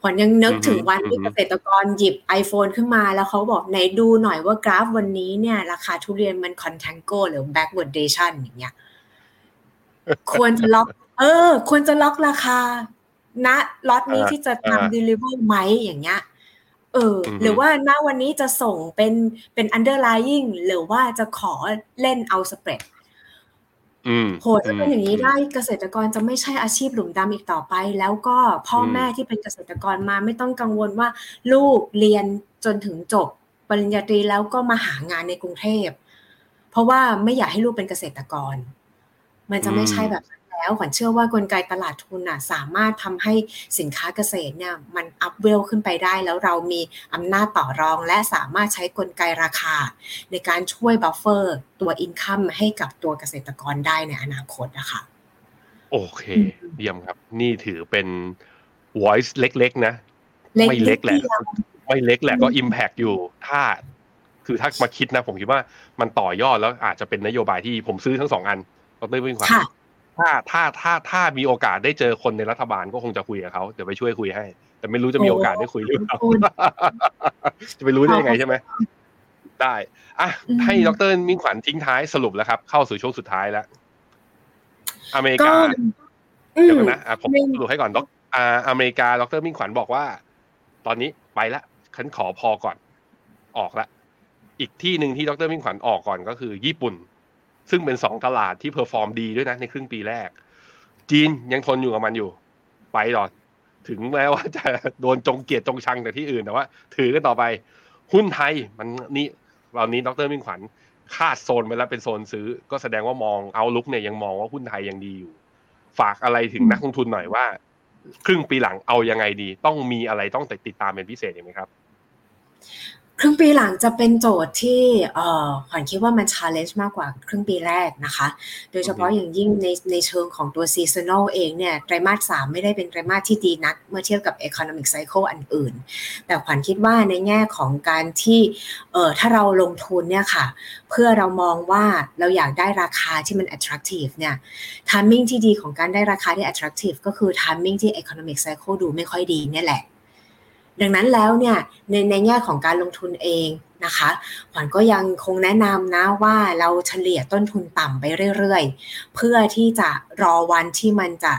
ขวัญยังนึกถึงวันที่เกษตรกรหยิบ iPhone ขึ้นมาแล้วเขาบอกไหนดูหน่อยว่ากราฟวันนี้เนี่ย ราคาทุเรียนมัน contango หรือ backwardation อย่างเงี้ยควรจะล็อก เออ ควรจะล็อกราคาณล็อตนี้อ่าที่จะอ่าทำ deliver ไหมอย่างเงี้ยเออออฮึหรือว่าณวันนี้จะส่งเป็นเป็น underlying หรือว่าจะขอเล่นเอา spread อืม โหถ้าเป็นอย่างนี้ได้เกษตรกรจะไม่ใช่อาชีพหลุมดำอีกต่อไป แล้วก็พ่ออืมแม่ที่เป็นเกษตรกรมาไม่ต้องกังวลว่า ลูกเรียนจนถึงจบปริญญาตรีแล้วก็มาหางานในกรุงเทพ เพราะว่าไม่อยากให้ลูกเป็นเกษตรกร มันจะไม่ใช่แบบนั้น แล้วขวัญเชื่อว่ากลไกตลาดทุนน่ะสามารถทำให้สินค้าเกษตรเนี่ยมันอัพเวลขึ้นไปได้ แล้วเรามีอำนาจต่อรอง และสามารถใช้กลไกราคา ในการช่วย buffer ตัว income ให้กับตัวเกษตรกรได้ในอนาคตนะคะโอเคอืมเยี่ยมครับ นี่ถือเป็น voice เล็กๆ นะเล็กไม่เล็กแหละนิดเดียวไม่เล็กแหละก็อืม impact อยู่ถ้าคือถ้ามาคิดนะ ผมคิดว่ามันต่อยอดแล้วอาจจะเป็นนโยบายที่ผมซื้อทั้งสองอันดรมิ่งขวัญค่ะ ถ้าถ้าถ้าถ้ามีโอกาสได้เจอคนในรัฐบาลก็คงจะคุยกับเขาเดี๋ยวไปช่วยคุยให้ แต่ไม่รู้จะมีโอกาสได้คุยหรือเปล่าขอบคุณจะไปรู้ได้ยังไงใช่ไหมได้อะอืมให้ดรมิ่งขวัญทิ้งท้ายสรุปแล้วครับ เข้าสู่ช่วงสุดท้ายแล้ว อเมริกาก็อืมเดี๋ยวก่อนนะอะผมไม่สรุปให้ก่อนดรอ่าอเมริกาดรมิ่งขวัญบอกว่า ตอนนี้ไปละฉันขอพอก่อน ออกละอีกที่หนึ่งที่ดรมิ่งขวัญออกก่อนก็คือ ญี่ปุ่น ซึ่งเป็นสองตลาดที่ perform ดีด้วยนะในครึ่งปีแรก จีนยังทนอยู่กับมันอยู่ ไปหรอถึงแม้ว่าจะโดนจงเกียดจงชังแต่ที่อื่นแต่ว่า ถือกันต่อไป หุ้นไทยมันนี่ตอนนี้ดรมิ่งขวัญคาดโซนไปแล้วเป็นโซนซื้อ ก็แสดงว่ามองเอาลุกเนี่ยยังมองว่าหุ้นไทยยังดีอยู่ ฝากอะไรถึงนักลงทุนหน่อยว่า ครึ่งปีหลังเอายังไงดี ต้องมีอะไรต้องติดตามเป็นพิเศษไหมครับ ครึ่งปีหลังจะเป็นโจทย์ที่เอ่อขวัญคิดว่ามัน challenge มากกว่าครึ่งปีแรกนะคะ โดยเฉพาะอย่างยิ่งในในเชิงของตัว seasonal เองเนี่ยไตรมาสสามไม่ได้เป็นไตรมาสที่ดีนัก เมื่อเทียบกับ economic cycle อันอื่น แต่ขวัญคิดว่าในแง่ของการที่เอ่อถ้าเราลงทุนเนี่ยค่ะ เพื่อเรามองว่าเราอยากได้ราคาที่มัน attractive เนี่ย timing ที่ดีของการได้ราคาที่ attractive ก็คือ timing ที่ economic cycle ดูไม่ค่อยดีเนี่ยแหละ ดังนั้นแล้วเนี่ยในในแง่ของการลงทุนเองนะคะขวัญก็ยังคงแนะนำนะว่าเราเฉลี่ยต้นทุนต่ำไปเรื่อยๆ เพื่อที่จะรอวันที่มันจะ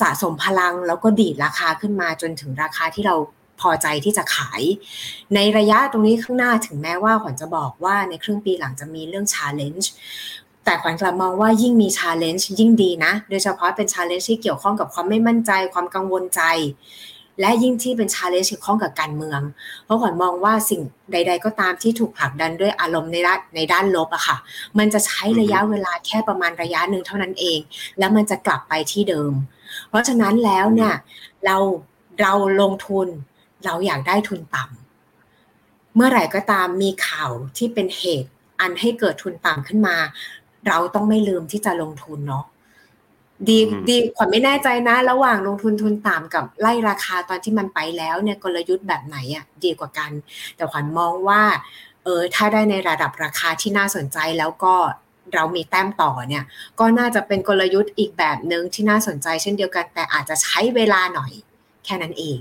สะสมพลังแล้วก็ดีดราคาขึ้นมาจนถึงราคาที่เราพอใจที่จะขาย ในระยะตรงนี้ข้างหน้าถึงแม้ว่าขวัญจะบอกว่าในครึ่งปีหลังจะมีเรื่อง challenge แต่ขวัญกลับมองว่ายิ่งมี challenge ยิ่งดีนะ โดยเฉพาะเป็น challenge ที่เกี่ยวข้องกับความไม่มั่นใจความกังวลใจ และยิ่งที่เป็น challenge เกี่ยวข้องกับการเมือง เพราะขวัญมองว่าสิ่งใด ๆ ก็ตามที่ถูกผลักดันด้วยอารมณ์ในด้านในด้านลบอะค่ะ มันจะใช้ระยะเวลาแค่ประมาณระยะหนึ่งเท่านั้นเอง แล้วมันจะกลับไปที่เดิม เพราะฉะนั้นแล้วเนี่ยเราเราลงทุนเราอยากได้ทุนต่ำเมื่อไหร่ก็ตามมีข่าวที่เป็นเหตุอันให้เกิดทุนต่ำขึ้นมา เราต้องไม่ลืมที่จะลงทุนเนาะ ดีอืมดีขวัญไม่แน่ใจนะ ระหว่างลงทุนทุนต่ำกับไล่ราคาตอนที่มันไปแล้วเนี่ยกลยุทธ์แบบไหนอะดีกว่ากัน แต่ขวัญมองว่าเออถ้าได้ในระดับราคาที่น่าสนใจแล้วก็เรามีแต้มต่อเนี่ย ก็น่าจะเป็นกลยุทธ์อีกแบบหนึ่งที่น่าสนใจเช่นเดียวกัน แต่อาจจะใช้เวลาหน่อย แค่นั้นเอง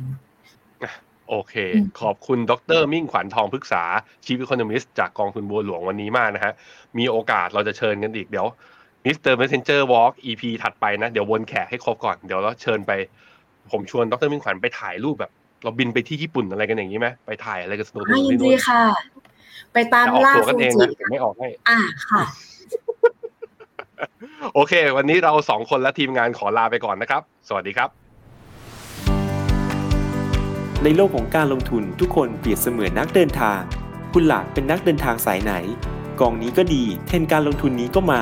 โอเคอืมขอบคุณดรมิ่งขวัญทองพฤกษาชีฟ e ค o น o มิสจากกองทุนบัวหลวงวันนี้มากนะฮะ มีโอกาสเราจะเชิญกันอีกเดี๋ยว มิสเตอร์เมสเซนเจอร์วอล์ก EP ถัดไปนะ เดี๋ยววนแขกให้ครบก่อน เดี๋ยวเราเชิญไป ผมชวนดรมิ่งขวัญไปถ่ายรูปแบบ เราบินไปที่ญี่ปุ่นอะไรกันอย่างนี้ไหมไปถ่ายอะไรกันสนุกๆอะยินที่ดีนู่นค่ะ ไปตามจะออกล่าตัวกันฟูเองจินะผมไม่ออกให้อ่าค่ะ โอเค วันนี้เราสองคนและทีมงานขอลาไปก่อนนะครับ สวัสดีครับ ในโลกของการลงทุนทุกคนเปรียบเสมือนนักเดินทาง คุณล่ะเป็นนักเดินทางสายไหน กองนี้ก็ดี เทรนด์การลงทุนนี้ก็มา